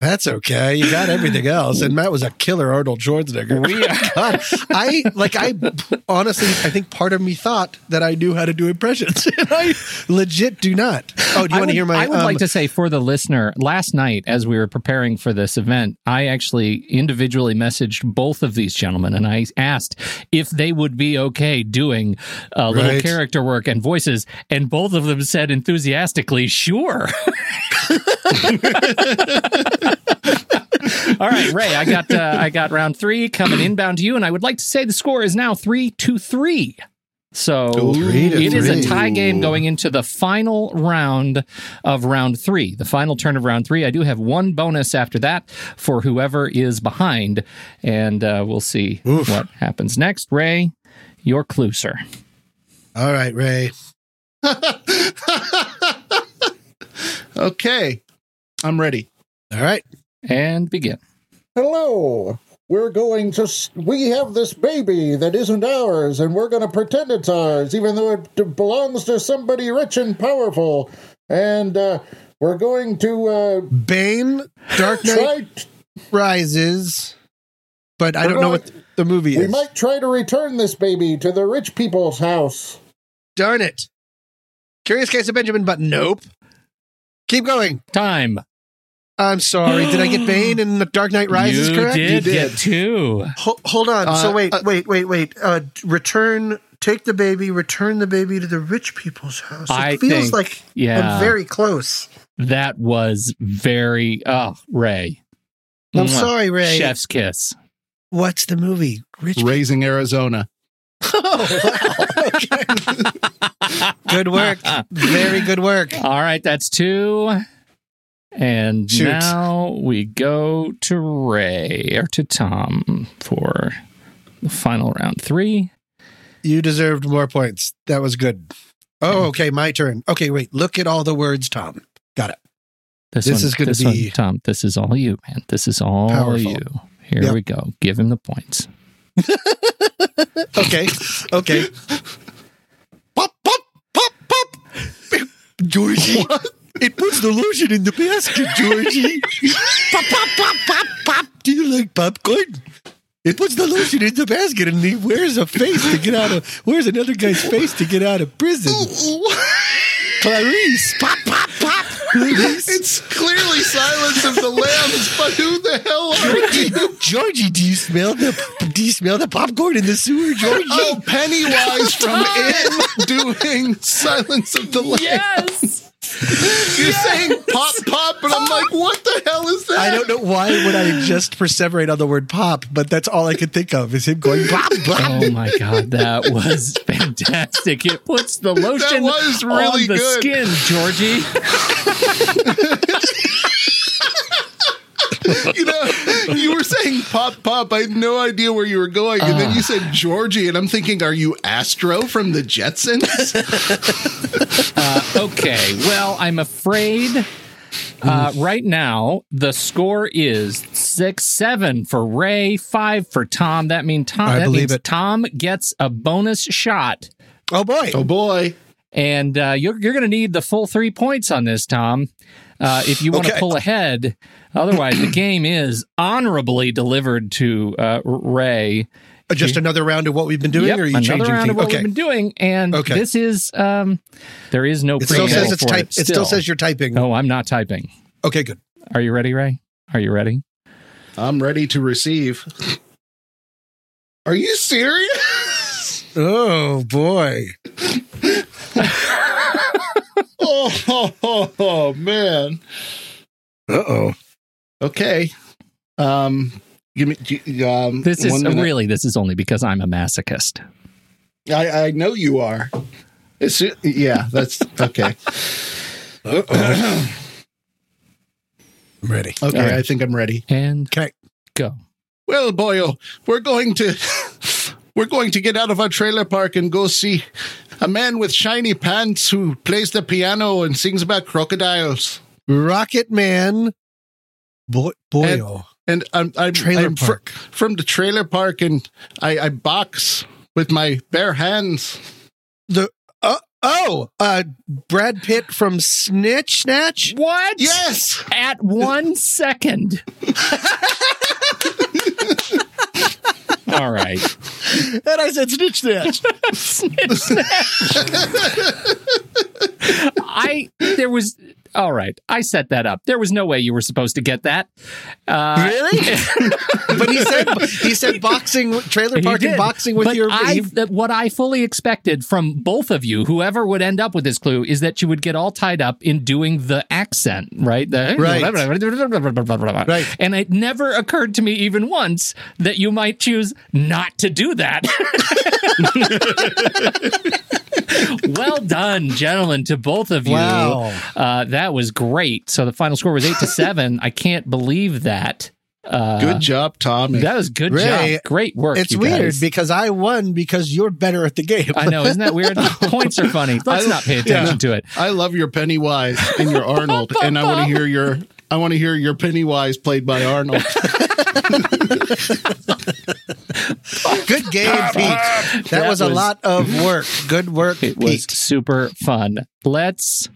That's okay. You got everything else. And Matt was a killer Arnold Schwarzenegger. We God, I like. I honestly, I think part of me thought that I knew how to do impressions, and I legit do not. Oh, do you want to hear my? I would um, like to say for the listener, last night as we were preparing for this event, I actually individually messaged both of these gentlemen and I asked if they would be okay doing a little Right. character work and voices, and both of them said enthusiastically, "Sure." All right, Ray, I got uh, I got round three coming inbound to you, and I would like to say the score is now three to three. So Three to it is a tie game going into the final round of round three, the final turn of round three. I do have one bonus after that for whoever is behind, and uh, we'll see what happens next. Ray, your clue, sir. All right, Ray. Okay. I'm ready. All right. And begin. Hello. We're going to. We have this baby that isn't ours, and we're going to pretend it's ours, even though it belongs to somebody rich and powerful. And uh, we're going to uh, Bane, Dark Knight try. Rises, but I We're don't know what the movie is. We might try to return this baby to the rich people's house. Darn it. Curious Case of Benjamin, but nope. Keep going. Time. I'm sorry. Did I get Bane and the Dark Knight Rises you correct? did, get two. Ho- hold on. so Uh, wait, uh, wait, wait, wait. Uh, return take the baby, return the baby to the rich people's house. It I feels think- like yeah. I'm very close. That was very oh Ray. I'm Mwah. sorry, Ray. Chef's kiss. What's the movie? Rich Raising Arizona. Oh, wow. Good work. Very good work. All right, that's two. And Shoot. now we go to Ray or to Tom for the final round three. You deserved more points. That was good. Oh, okay, my turn. Okay, wait. Look at all the words, Tom. Got it. This, This one- is this one, be Tom. This is all you, man. This is all Powerful. you. Here Yep. we go. Give him the points. Okay. Okay. pop, pop, pop, pop. Georgie. It puts the lotion in the basket, Georgie. pop, pop, pop, pop, pop. Do you like popcorn? It puts the lotion in the basket and he wears a face to get out of wears another guy's face to get out of prison. Clarice. Pop, pop, pop. Clarice. It's clearly Silence of the Lambs, but who the hell are you? Georgie, do you smell the do you smell the popcorn in the sewer, Georgie? Oh, Pennywise from In doing Silence of the Lambs. Yes. You're saying pop pop, but I'm like, what the hell is that? I don't know why would I just perseverate on the word pop, but that's all I could think of is him going pop pop. Oh my god, that was fantastic! It puts the lotion was really on the good. skin, Georgie. you know, you were saying pop pop. I had no idea where you were going, and then you said Georgie, and I'm thinking, are you Astro from the Jetsons? Uh, okay, well, I'm afraid uh, right now the score is six seven for Ray, five for Tom. That means Tom. I that believe means it. Tom gets a bonus shot, Oh boy. oh boy! and uh, you're you're going to need the full three points on this, Tom. Uh, if you want to Okay. pull ahead, otherwise the game is honorably delivered to uh, Ray. Uh, Just another round of what we've been doing, Yep, or are you another changing round things? of what okay. we've been doing, and Okay. this is um, there is no It still says it's for type. it. It still says you're typing. No, I'm not typing. Okay, good. Are you ready, Ray? Are you ready? I'm ready to receive. Are you serious? Oh boy. oh, oh, oh, oh, man. Uh oh. Okay. Um, give me. Um, This is one really this is only because I'm a masochist. I, I know you are. It's yeah. That's okay. I'm ready. Okay, All right. I think I'm ready. And Okay. go. Well, boyo, we're going to we're going to get out of our trailer park and go see a man with shiny pants who plays the piano and sings about crocodiles. Rocket Man. Boy, boy. oh. And I'm I'm, Trailer I'm fr- park. from the trailer park, and I, I box with my bare hands. The uh, oh, uh, Brad Pitt from Snitch Snatch. What? Yes. At one second. All right. And I said Snitch Snatch. Snitch snatch. I there was all right. I set that up. There was no way you were supposed to get that. Uh, really? but he said he said boxing trailer park and boxing with But your. I, that what I fully expected from both of you, whoever would end up with this clue, is that you would get all tied up in doing the accent, right? The, Right. right. And it never occurred to me even once that you might choose not to do that. well done, gentlemen, to both of you. Wow. Uh, that was great. So the final score was eight to seven. I can't believe that. Uh, Good job, Tom. That was good Ray, job. Great work. it's weird guys. because I won because you're better at the game. I know, isn't that weird? Points are funny. Let's I- not pay attention to it. I love your Pennywise and your Arnold, and I want to hear your I want to hear your Pennywise played by Arnold. Good game, Pete. That, That was, a lot of work. Good work, It was super fun. Let's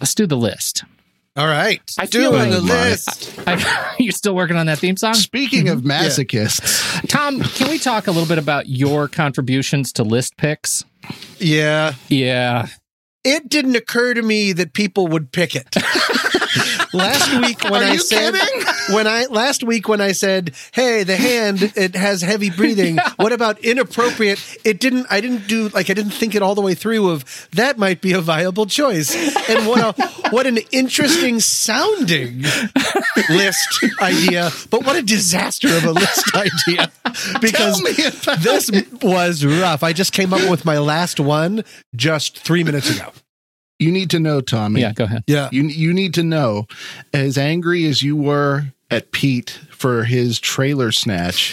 let's do the list. All right. I feel Doing like the list. I, you're still working on that theme song, Speaking of mm-hmm. masochists, Tom. Can we talk a little bit about your contributions to list picks? Yeah. Yeah, It didn't occur to me that people would pick it. last week when Are I you said kidding? When I last week when I said, "Hey, the hand it has heavy breathing." What about inappropriate? It didn't. I didn't do like I didn't think it all the way through. Of that might be a viable choice. And what a what an interesting sounding list idea, but what a disaster of a list idea. Because Tell me about this was rough. I just came up with my last one just three minutes ago. You need to know, Tommy. Yeah, go ahead. Yeah. You you need to know, as angry as you were at Pete for his trailer snatch,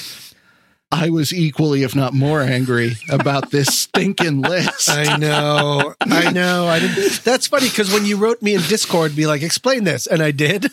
I was equally, if not more, angry about this stinking list. I know. I know. I didn't. That's funny because when you wrote me in Discord, be like, explain this, and I did.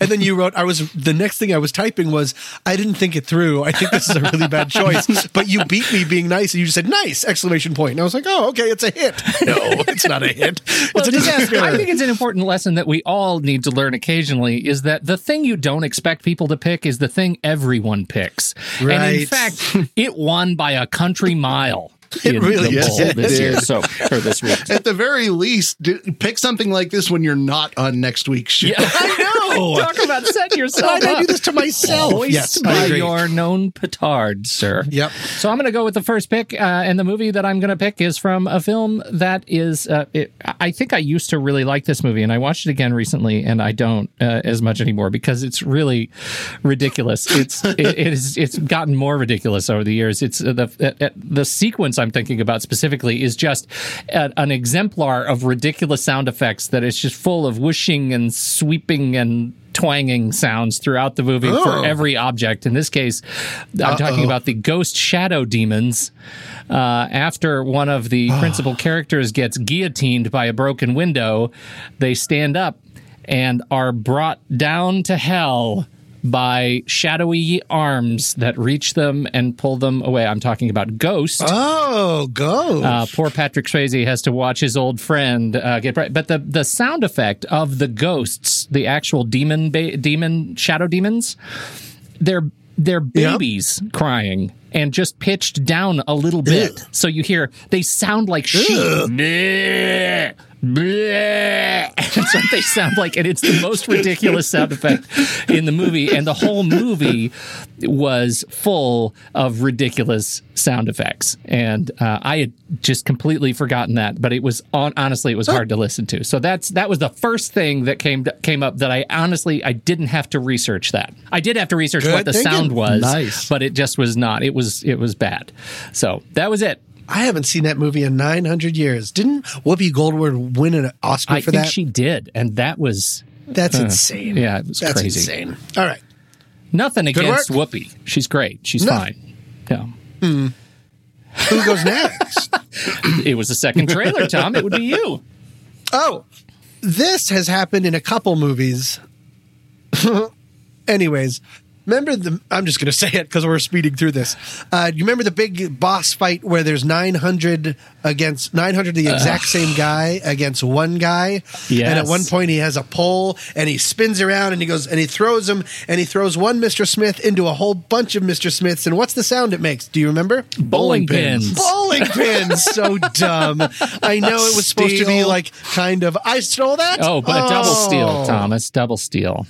And then you wrote, I was the next thing I was typing was, I didn't think it through. I think this is a really bad choice. But you beat me being nice, and you just said nice exclamation point. And I was like, oh, okay, it's a hit. No, it's not a hit. It's a disaster. I think it's an important lesson that we all need to learn occasionally is that the thing you don't expect people to pick is the thing everyone picks. And in fact, it won by a country mile. It really the poll did. this year. So, or this week. At the very least, d- pick something like this when you're not on next week's show. I know. Talk about setting yourself Why did I do this to myself? Hoist Yes, by agree. your known petard, sir. Yep. So I'm going to go with the first pick, uh, and the movie that I'm going to pick is from a film that is. Uh, it, I think I used to really like this movie, and I watched it again recently, and I don't uh, as much anymore because it's really ridiculous. It's it, it is it's gotten more ridiculous over the years. It's uh, the uh, the sequence I'm thinking about specifically is just an exemplar of ridiculous sound effects that is just full of whooshing and sweeping and twanging sounds throughout the movie Oh. for every object. In this case, I'm talking about the ghost shadow demons. Uh, after one of the principal characters gets guillotined by a broken window, they stand up and are brought down to hell by shadowy arms that reach them and pull them away. I'm talking about Ghost. Oh, go. Uh, poor Patrick Swayze has to watch his old friend uh, get right. But the the sound effect of the ghosts, the actual demon ba- demon shadow demons, they're they're babies crying and just pitched down a little bit, so you hear they sound like sheep. That's what they sound like, and it's the most ridiculous sound effect in the movie. And the whole movie was full of ridiculous sound effects, and uh, I had just completely forgotten that. But it was on, honestly, it was hard to listen to. So that's that was the first thing that came came up that I honestly I didn't have to research that. I did have to research Good what the thinking. sound was, Nice. but it just was not. It was it was bad. So that was it. I haven't seen that movie in 900 years. Didn't Whoopi Goldberg win an Oscar for that? I for think that? she did, and that was That's uh, insane. Yeah, it was That's crazy. insane. All right. Nothing against. Whoopi. She's great. She's No. fine. Yeah. Who goes next? It was the second trailer, Tom. It would be you. oh, this has happened in a couple movies. Anyways, remember the? I'm just going to say it because we're speeding through this. Uh, you remember the big boss fight where there's 900 against 900, the exact same guy against one guy. Yes. And at one point he has a pole and he spins around and he goes and he throws him and he throws one Mr. Smith into a whole bunch of Mr. Smiths. And what's the sound it makes? Do you remember? Bowling pins. Bowling pins. so dumb. I know it was supposed to be like kind of. I stole that. Oh, but a double Oh. steal, Thomas. Double steal.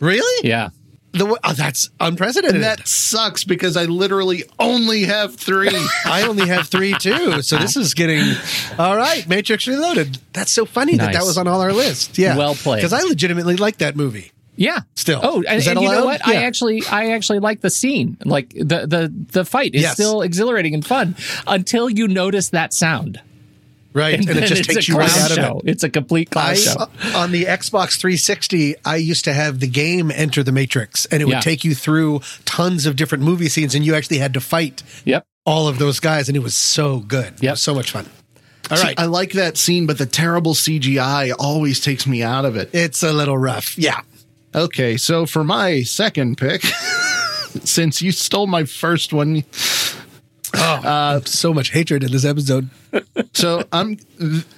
Really? Yeah. The oh, that's unprecedented. And that sucks because I literally only have three. I only have three too, so this is getting all right. Matrix Reloaded. That's so funny that that was on all our list. Yeah, Well played. Because I legitimately like that movie. Yeah. Still. Oh, and, and you know allowed? what? I actually, I actually like the scene. Like the the the fight is Yes. still exhilarating and fun until you notice that sound, Right, and, it just takes you right clown out of show. it. It's a complete clown I, show. uh, on the Xbox 360, I used to have the game Enter the Matrix, and it would Yeah. take you through tons of different movie scenes, and you actually had to fight Yep. all of those guys, and it was so good. It was so much fun. All See, right, I like that scene, but the terrible CGI always takes me out of it. it's a little rough. Yeah. Okay, so for my second pick, since you stole my first one, Uh, so much hatred in this episode. so I'm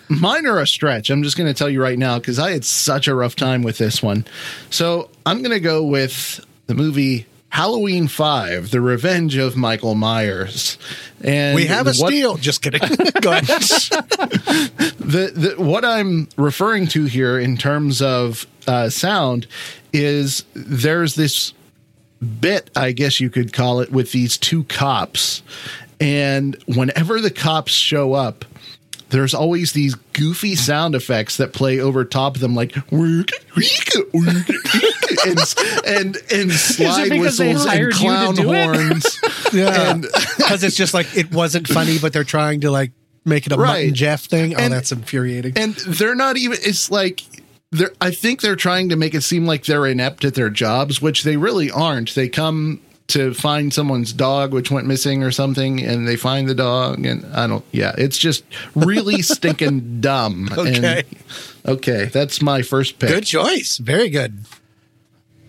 mine are a stretch. I'm just going to tell you right now because I had such a rough time with this one. So I'm going to go with the movie Halloween 5, The Revenge of Michael Myers. And we have a what- steal. Just kidding. Go ahead. the, the what I'm referring to here in terms of uh, sound is there's this bit, I guess you could call it, with these two cops, and whenever the cops show up. There's always these goofy sound effects that play over top of them, like and and, and slide whistles and hired you to clown do it? horns. Yeah, because it's just like it wasn't funny, but they're trying to like make it a Right. Mutt and Jeff thing. Oh, And- that's infuriating. and they're not even it's like they're i think they're trying to make it seem like they're inept at their jobs which they really aren't they come to find someone's dog which went missing or something and they find the dog and i don't yeah it's just really stinking dumb Okay. And- okay that's my first pick Good choice. Very good.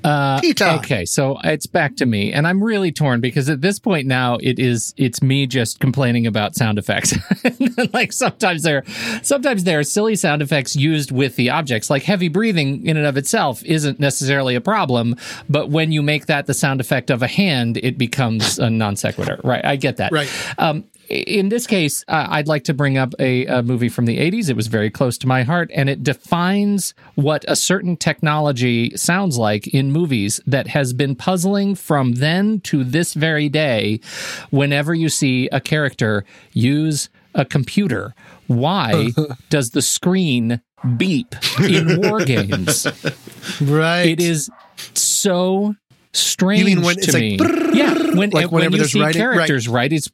Uh, okay, so it's back to me, and I'm really torn because at this point now it is it's me just complaining about sound effects. like sometimes there, sometimes there are silly sound effects used with the objects. Like heavy breathing in and of itself isn't necessarily a problem, but when you make that the sound effect of a hand, it becomes a non sequitur. Right? I get that. Right. Um, in this case, uh, I'd like to bring up a, a movie from the 80s. It was very close to my heart, and it defines what a certain technology sounds like in movies that has been puzzling from then to this very day. Whenever you see a character use a computer, why does the screen beep in WarGames? Right. It is so strange You mean when to it's like me. brrrr, yeah, when, like when whenever you there's see writing- right. characters, right? It's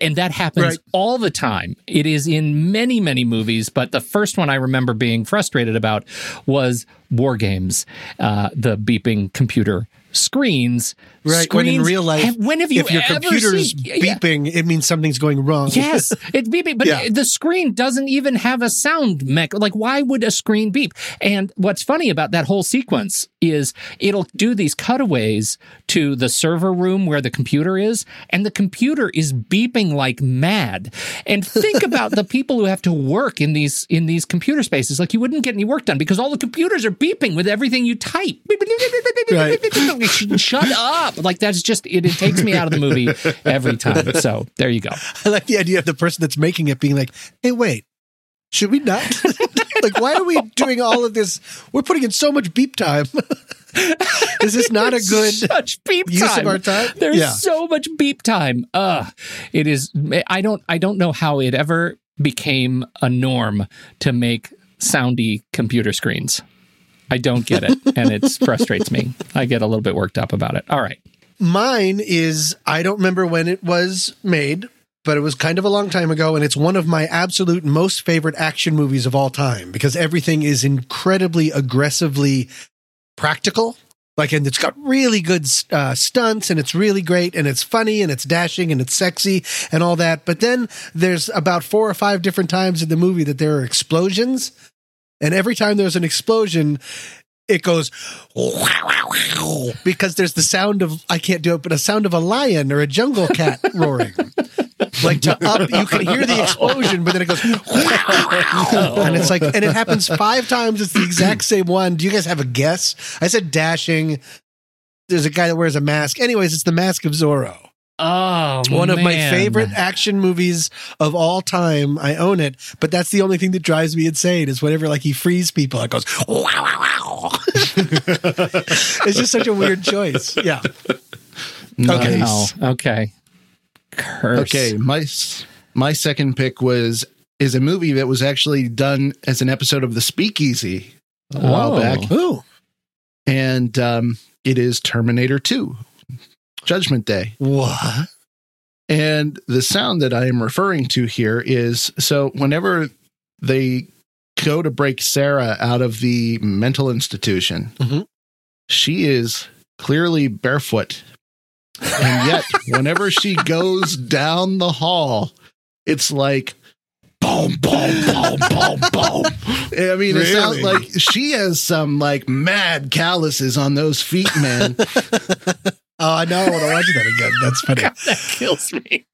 and that happens Right. all the time. It is in many, many movies, but the first one I remember being frustrated about was WarGames, uh, the beeping computer screens. Right. when in real life, have- when have you if your computer's seen- yeah. beeping, it means something's going wrong. Yes, it's beeping, but Yeah. the screen doesn't even have a sound mech. Like, why would a screen beep? And what's funny about that whole sequence is it'll do these cutaways to the server room where the computer is, and the computer is beeping like mad. And think about the people who have to work in these in these computer spaces. Like, you wouldn't get any work done because all the computers are beeping with everything you type. Right. Shut up! Like that's just it, it takes me out of the movie every time. So there you go. I like the idea of the person that's making it being like, "Hey, wait, should we not? like, why are we doing all of this? We're putting in so much beep time. Is this not a good such beep use time. of our time? There's Yeah. so much beep time. Ugh. It is I don't I don't know how it ever became a norm to make soundy computer screens. I don't get it and it frustrates me. I get a little bit worked up about it. All right. Mine is I don't remember when it was made, but it was kind of a long time ago, and it's one of my absolute most favorite action movies of all time because everything is incredibly aggressively practical. Like, and it's got really good uh, stunts, and it's really great, and it's funny, and it's dashing, and it's sexy, and all that. But then there's about four or five different times in the movie that there are explosions, and every time there's an explosion, it goes wow, wow, wow, because there's the sound of I can't do it, but a sound of a lion or a jungle cat roaring. Like to up, you can hear the explosion, but then it goes, and it's like, and it happens five times. It's the exact same one. Do you guys have a guess? I said dashing. There's a guy that wears a mask. Anyways, it's the Mask of Zorro. Oh, It's one of my favorite action movies of all time. I own it, but that's the only thing that drives me insane is whenever like he frees people, it goes wow wow wow. it's just such a weird choice. Yeah. Okay. Okay. Curse. Okay, my my second pick was is a movie that was actually done as an episode of The Speakeasy a while Oh. back, Ooh. and um, it is Terminator Two, Judgment Day. What? And the sound that I am referring to here is so whenever they go to break Sarah out of the mental institution, Mhm. she is clearly barefoot. And yet, whenever she goes down the hall, it's like boom, boom, boom, boom, boom. I mean, it sounds like she has some like mad calluses on those feet, man. Oh, I know. I want to watch that again. That's funny. that kills me.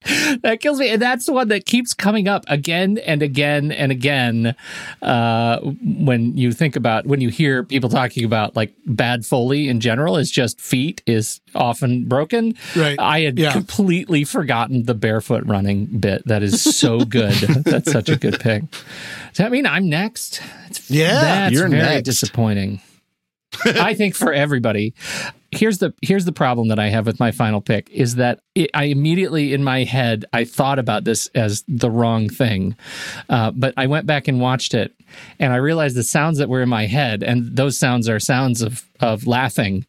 That kills me. And that's the one that keeps coming up again and again and again. Uh, when you think about, when you hear people talking about like bad Foley in general, is just feet is often broken. Right. I had Yeah. completely forgotten the barefoot running bit. That is so good. that's such a good pick. Does that mean I'm next? It's, Yeah, that's you're very next. disappointing. I think for everybody. Here's the here's the problem that I have with my final pick is that it, I immediately in my head I thought about this as the wrong thing, uh, but I went back and watched it and I realized the sounds that were in my head and those sounds are sounds of of laughing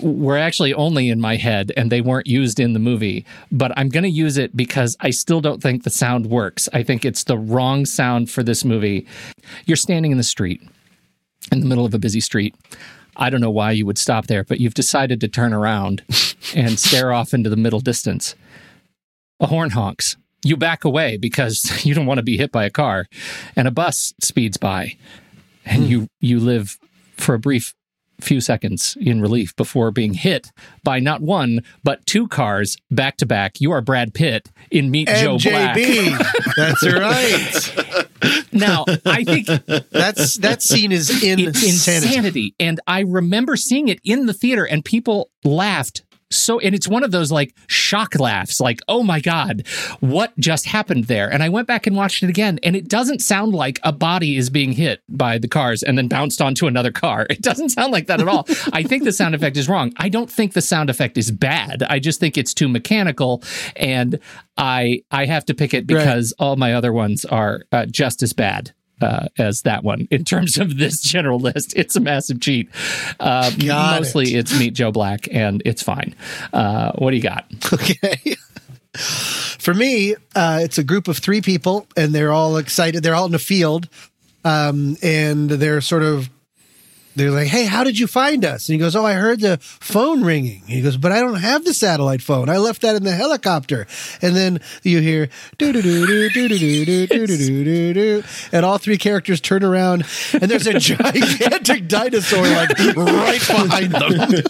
were actually only in my head and they weren't used in the movie. But I'm going to use it because I still don't think the sound works. I think it's the wrong sound for this movie. You're standing in the street, in the middle of a busy street. I don't know why you would stop there, but you've decided to turn around and stare off into the middle distance. A horn honks. You back away because you don't want to be hit by a car, and a bus speeds by, and hmm. you you live for a brief few seconds in relief before being hit by not one but two cars back to back. You are Brad Pitt in Meet Joe Black. That's right. Now, I think That's that scene is insanity. insanity. And I remember seeing it in the theater and people laughed so and it's one of those like shock laughs like oh my god what just happened there? And i went back and watched it again and it doesn't sound like a body is being hit by the cars and then bounced onto another car. It doesn't sound like that at all. I think the sound effect is wrong. I don't think the sound effect is bad. I just think it's too mechanical and i i have to pick it because all my other ones are uh, just as bad uh, as that one in terms of this general list. It's a massive cheat. Uh, mostly it's Meet Joe Black, and it's fine. Uh, what do you got? Okay. For me, uh, it's a group of three people, and they're all excited. They're all in a field, um, and they're sort of. They're like, "Hey, how did you find us?" And he goes, "Oh, I heard the phone ringing." He goes, "But I don't have the satellite phone. I left that in the helicopter." And then you hear do do do do do do do do do do do do, and all three characters turn around, and there's a gigantic dinosaur like right behind them.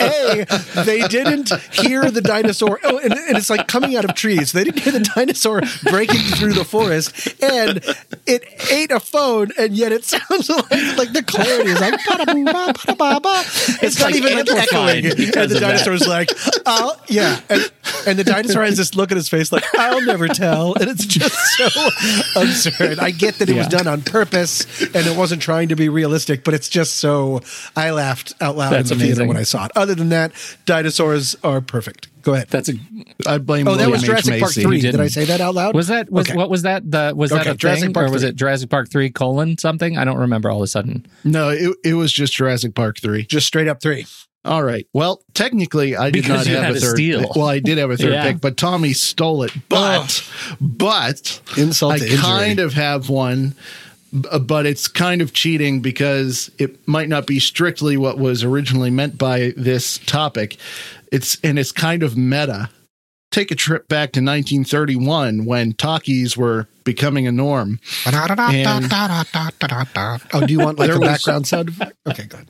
A, they didn't hear the dinosaur. Oh, and, and it's like coming out of trees. They didn't hear the dinosaur breaking through the forest, and it ate a phone, and yet it sounds like like the clarity is like. It's, It's not like even like echoing, and the dinosaur's like, "Oh yeah," and, and the dinosaur has this look at his face like, "I'll never tell," and it's just so absurd. I get that it was done on purpose and it wasn't trying to be realistic, but it's just so. I laughed out loud That's in the theater when I saw it. Other than that, dinosaurs are perfect. Go ahead. That's a I blame. Oh, that William was H. Jurassic Park three. Did I say that out loud? Was that was Okay. what was that the was that Okay, a Jurassic thing Park or was 3. it Jurassic Park three colon something? I don't remember all of a sudden. No, it, it was just Jurassic Park three. just straight up three? All right. Well, technically, I did Because not you have had a a third. steal. Well, I did have a third Yeah. pick, but Tommy stole it. But, but Insult I to injury. kind of have one, b- but it's kind of cheating because it might not be strictly what was originally meant by this topic. It's and it's kind of meta. Take a trip back to 1931 when talkies were becoming a norm. And- Oh, do you want like a was- background sound? effect? Okay, good.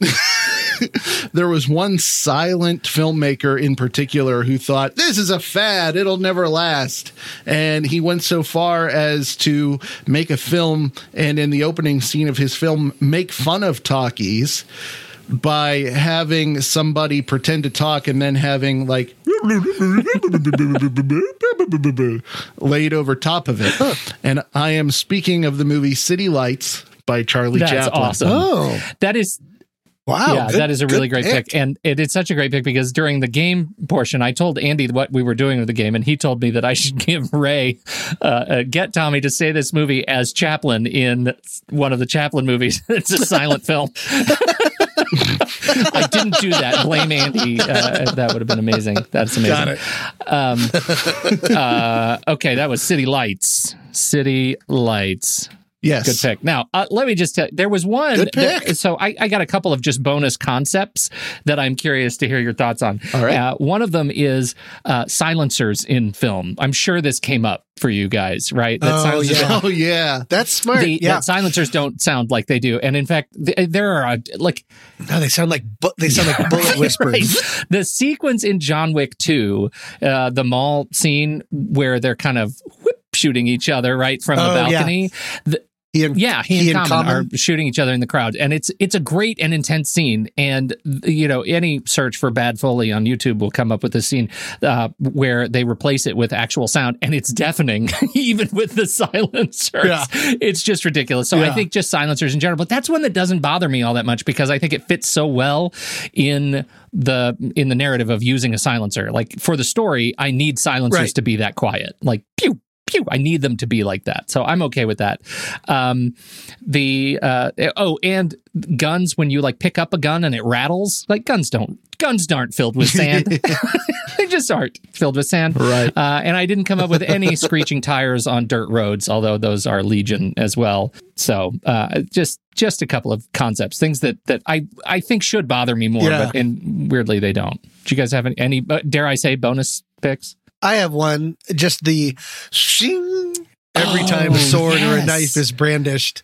there was one silent filmmaker in particular who thought this is a fad it'll never last and he went so far as to make a film and in the opening scene of his film make fun of talkies by having somebody pretend to talk and then having like laid over top of it and i am speaking of the movie city lights by charlie That's chaplin awesome. Oh, That is wow. yeah, good- that is a really great pick. And it is such a great pick because during the game portion, I told Andy what we were doing with the game, and he told me that I should give Ray, uh, uh, get Tommy to say this movie as Chaplin in one of the Chaplin movies. it's a silent film. I didn't do that. Blame Andy. Uh, that would have been amazing. That's amazing. Got it. Um, uh, okay, that was City Lights. City Lights. Yes. Good pick. Now, uh, let me just tell there was one. Good pick. that- so I, I got a couple of just bonus concepts that I'm curious to hear your thoughts on. All right. Uh, one of them is uh, silencers in film. I'm sure this came up for you guys, right? That Oh, yeah. Oh yeah. That's smart. the, yeah. that silencers don't sound like they do, and in fact, th- there are uh, like No, they sound like bu- they sound like bullet whispers. Right. The sequence in John Wick 2, uh, the mall scene where they're kind of whip shooting each other right from the Oh, yeah. balcony. The- He and yeah, he, he and and Common, Common? are shooting each other in the crowd, and it's it's a great and intense scene. And you know, any search for Bad Foley on YouTube will come up with this scene uh, where they replace it with actual sound, and it's deafening, even with the silencers. Yeah. It's just ridiculous. So I think just silencers in general, but that's one that doesn't bother me all that much because I think it fits so well in the in the narrative of using a silencer. Like for the story, I need silencers Right. to be that quiet. Like pew pew. I need them to be like that. So I'm okay with that. Um, the uh, oh, and guns when you like pick up a gun and it rattles. Like guns don't guns aren't filled with sand. they just aren't filled with sand. Right. Uh, and I didn't come up with any screeching tires on dirt roads, although those are legion as well. So uh, just just a couple of concepts, things that that I I think should bother me more, Yeah. but and weirdly they don't. Do you guys have any, any uh, dare I say bonus picks? I have one. Just the shing every Oh, time a sword or a knife is brandished.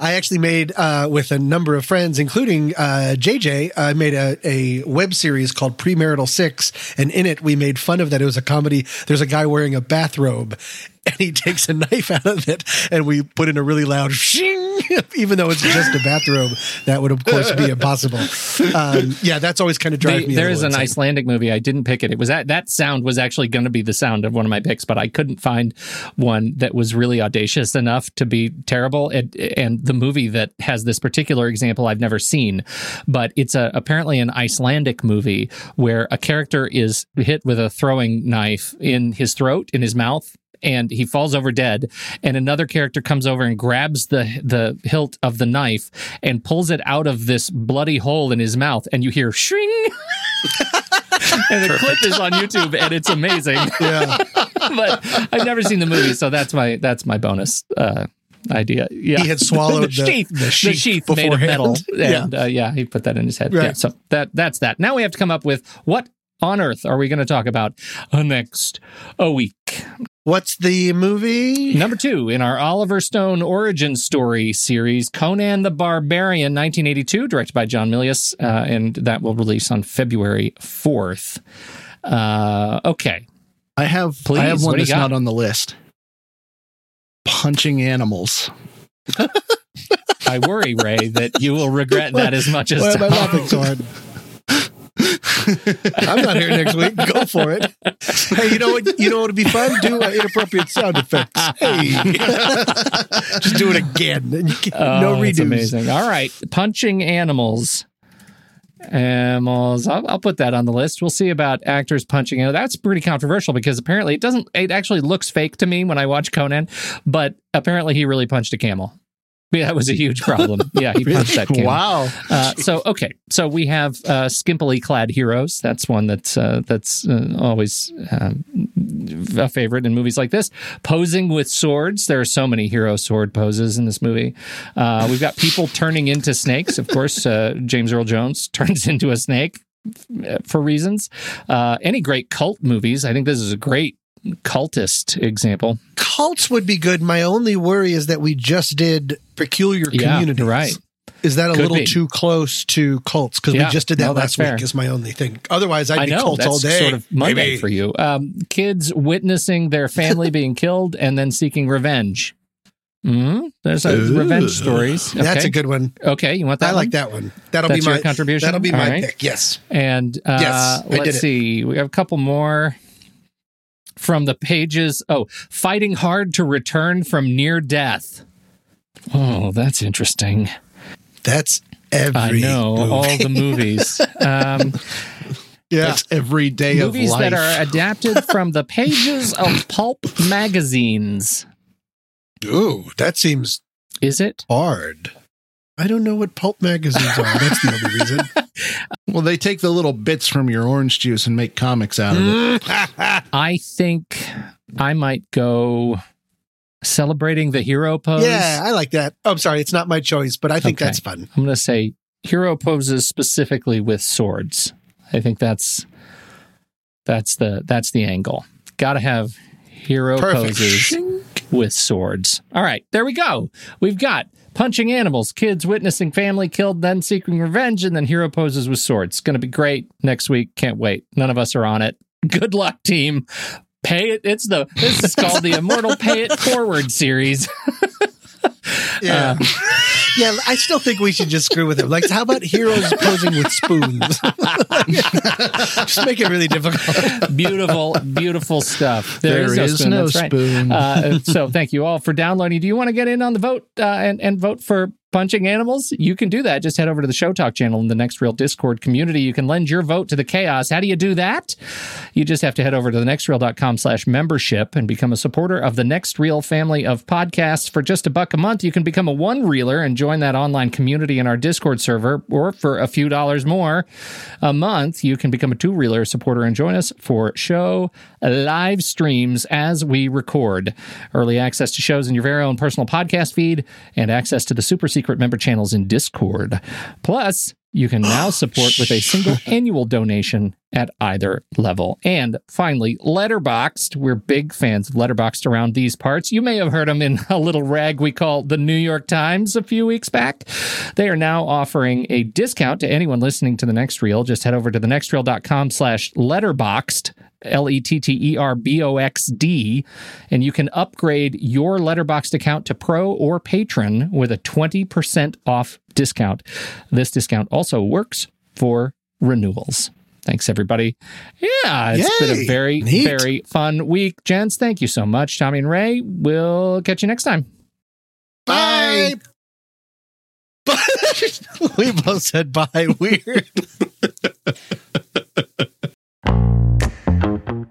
I actually made uh, with a number of friends, including uh, JJ. I made a, a web series called Premarital Six, and in it we made fun of that. It was a comedy. There's a guy wearing a bathrobe. And he takes a knife out of it, and we put in a really loud shing, even though it's just a bathrobe. That would, of course, be impossible. Um, yeah, that's always kind of drives The- me. there is an. Icelandic movie. I didn't pick it. It was that that sound was actually going to be the sound of one of my picks, but I couldn't find one that was really audacious enough to be terrible. And, and the movie that has this particular example I've never seen, but it's a apparently an Icelandic movie where a character is hit with a throwing knife in his throat, in his mouth. And he falls over dead, and another character comes over and grabs the the hilt of the knife and pulls it out of this bloody hole in his mouth, and you hear shring. and the clip is on YouTube, and it's amazing. Yeah. but I've never seen the movie, so that's my that's my bonus uh, idea. Yeah, He had swallowed the- sheath, the sheath made of metal, Yeah. uh, yeah, he put that in his head. Right. Yeah, so that that's that. Now we have to come up with what on earth are we going to talk about uh, next a week. What's the movie? Number two in our Oliver Stone origin story series, Conan the Barbarian, 1982, directed by John Milius, uh, and that will release on February 4th. Uh, okay. I have Please, I have one do you that's got? not on the list. Punching animals. I worry, Ray, that you will regret that as much as Why am I Tom. laughing so hard? I'm not here next week. Go for it. Hey, you know what? You know what would be fun? Do uh, inappropriate sound effects. Hey, just do it again. No Oh, redos. amazing. All right, punching animals. Animals. I'll, I'll put that on the list. We'll see about actors punching You know, That's pretty controversial because apparently it doesn't. It actually looks fake to me when I watch Conan, but apparently he really punched a camel. Yeah, that was a huge problem. Yeah, he punched that camel. Wow. Uh, so okay, so we have uh, skimpily clad heroes. That's one that's uh, that's uh, always um, a favorite in movies like this. Posing with swords. There are so many hero sword poses in this movie. Uh, we've got people turning into snakes. Of course, uh, James Earl Jones turns into a snake for reasons. Uh, any great cult movies. I think this is a great cultist example. Cults would be good. My only worry is that we just did peculiar Yeah, communities. right. Is that a Could little be. too close to cults? Because Yeah, we just did that no, last week. Is my only thing. Otherwise, I'd I be know cults all day. sort of Monday Maybe. for you. Um, kids witnessing their family being killed and then seeking revenge. hmm There's a revenge stories. That's a good one. Okay, you want that? I like that one. That'll That's be my contribution. That'll be All my right. pick. Yes. And uh, Yes, let's see. We have a couple more from the pages. Oh, fighting hard to return from near death. Oh, that's interesting. That's every. I know movie. all the movies. Um, yeah. That's every day of movies life. that are adapted from the pages of pulp magazines. Ooh, that seems Is it? hard. I don't know what pulp magazines are. That's the only reason. well, they take the little bits from your orange juice and make comics out of it. I think I might go. celebrating the hero pose. Yeah, I like that. Oh, I'm sorry, it's not my choice, but I think Okay. that's fun. I'm going to say hero poses specifically with swords. I think that's that's the that's the angle. Got to have hero Perfect. poses with swords. All right, there we go. We've got punching animals, kids witnessing family killed, then seeking revenge, and then hero poses with swords. It's going to be great next week. Can't wait. None of us are on it. Good luck, team. Pay it. It's the this is called the Immortal Pay It Forward series. Yeah. Uh, yeah, I still think we should just screw with it. Like, how about heroes posing with spoons? just make it really difficult. beautiful, beautiful stuff. There is no that's right. spoon. Uh, so thank you all for downloading. Do you want to get in on the vote uh, and, and vote for punching animals? You can do that. Just head over to the Show Talk channel in the Next Reel Discord community. You can lend your vote to the chaos. How do you do that? You just have to head over to the nextreel.com slash membership and become a supporter of the Next Reel family of podcasts. For just a buck a month, you can become a one reeler and join that online community in our Discord server. Or for a few dollars more a month, you can become a two reeler supporter and join us for show live streams as we record. Early access to shows in your very own personal podcast feed and access to the super secret member channels in Discord. Plus, you can now oh, support with a single annual donation at either level. And finally, Letterboxd. We're big fans of Letterboxd around these parts. You may have heard them in a little rag we call the New York Times a few weeks back. They are now offering a discount to anyone listening to the next reel. Just head over to thenextreel.com slash letterboxd. L E T T E R B O X D, and you can upgrade your Letterboxd account to Pro or Patron with a 20% off discount. This discount also works for renewals. Thanks, everybody. Yeah, it's been a very, Neat. very fun week. Gents, thank you so much. Tommy and Ray, we'll catch you next time. Bye. Bye. we both said bye. Weird.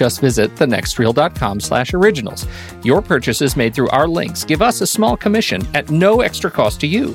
Just visit thenextreel.com slash originals. Your purchases made through our links give us a small commission at no extra cost to you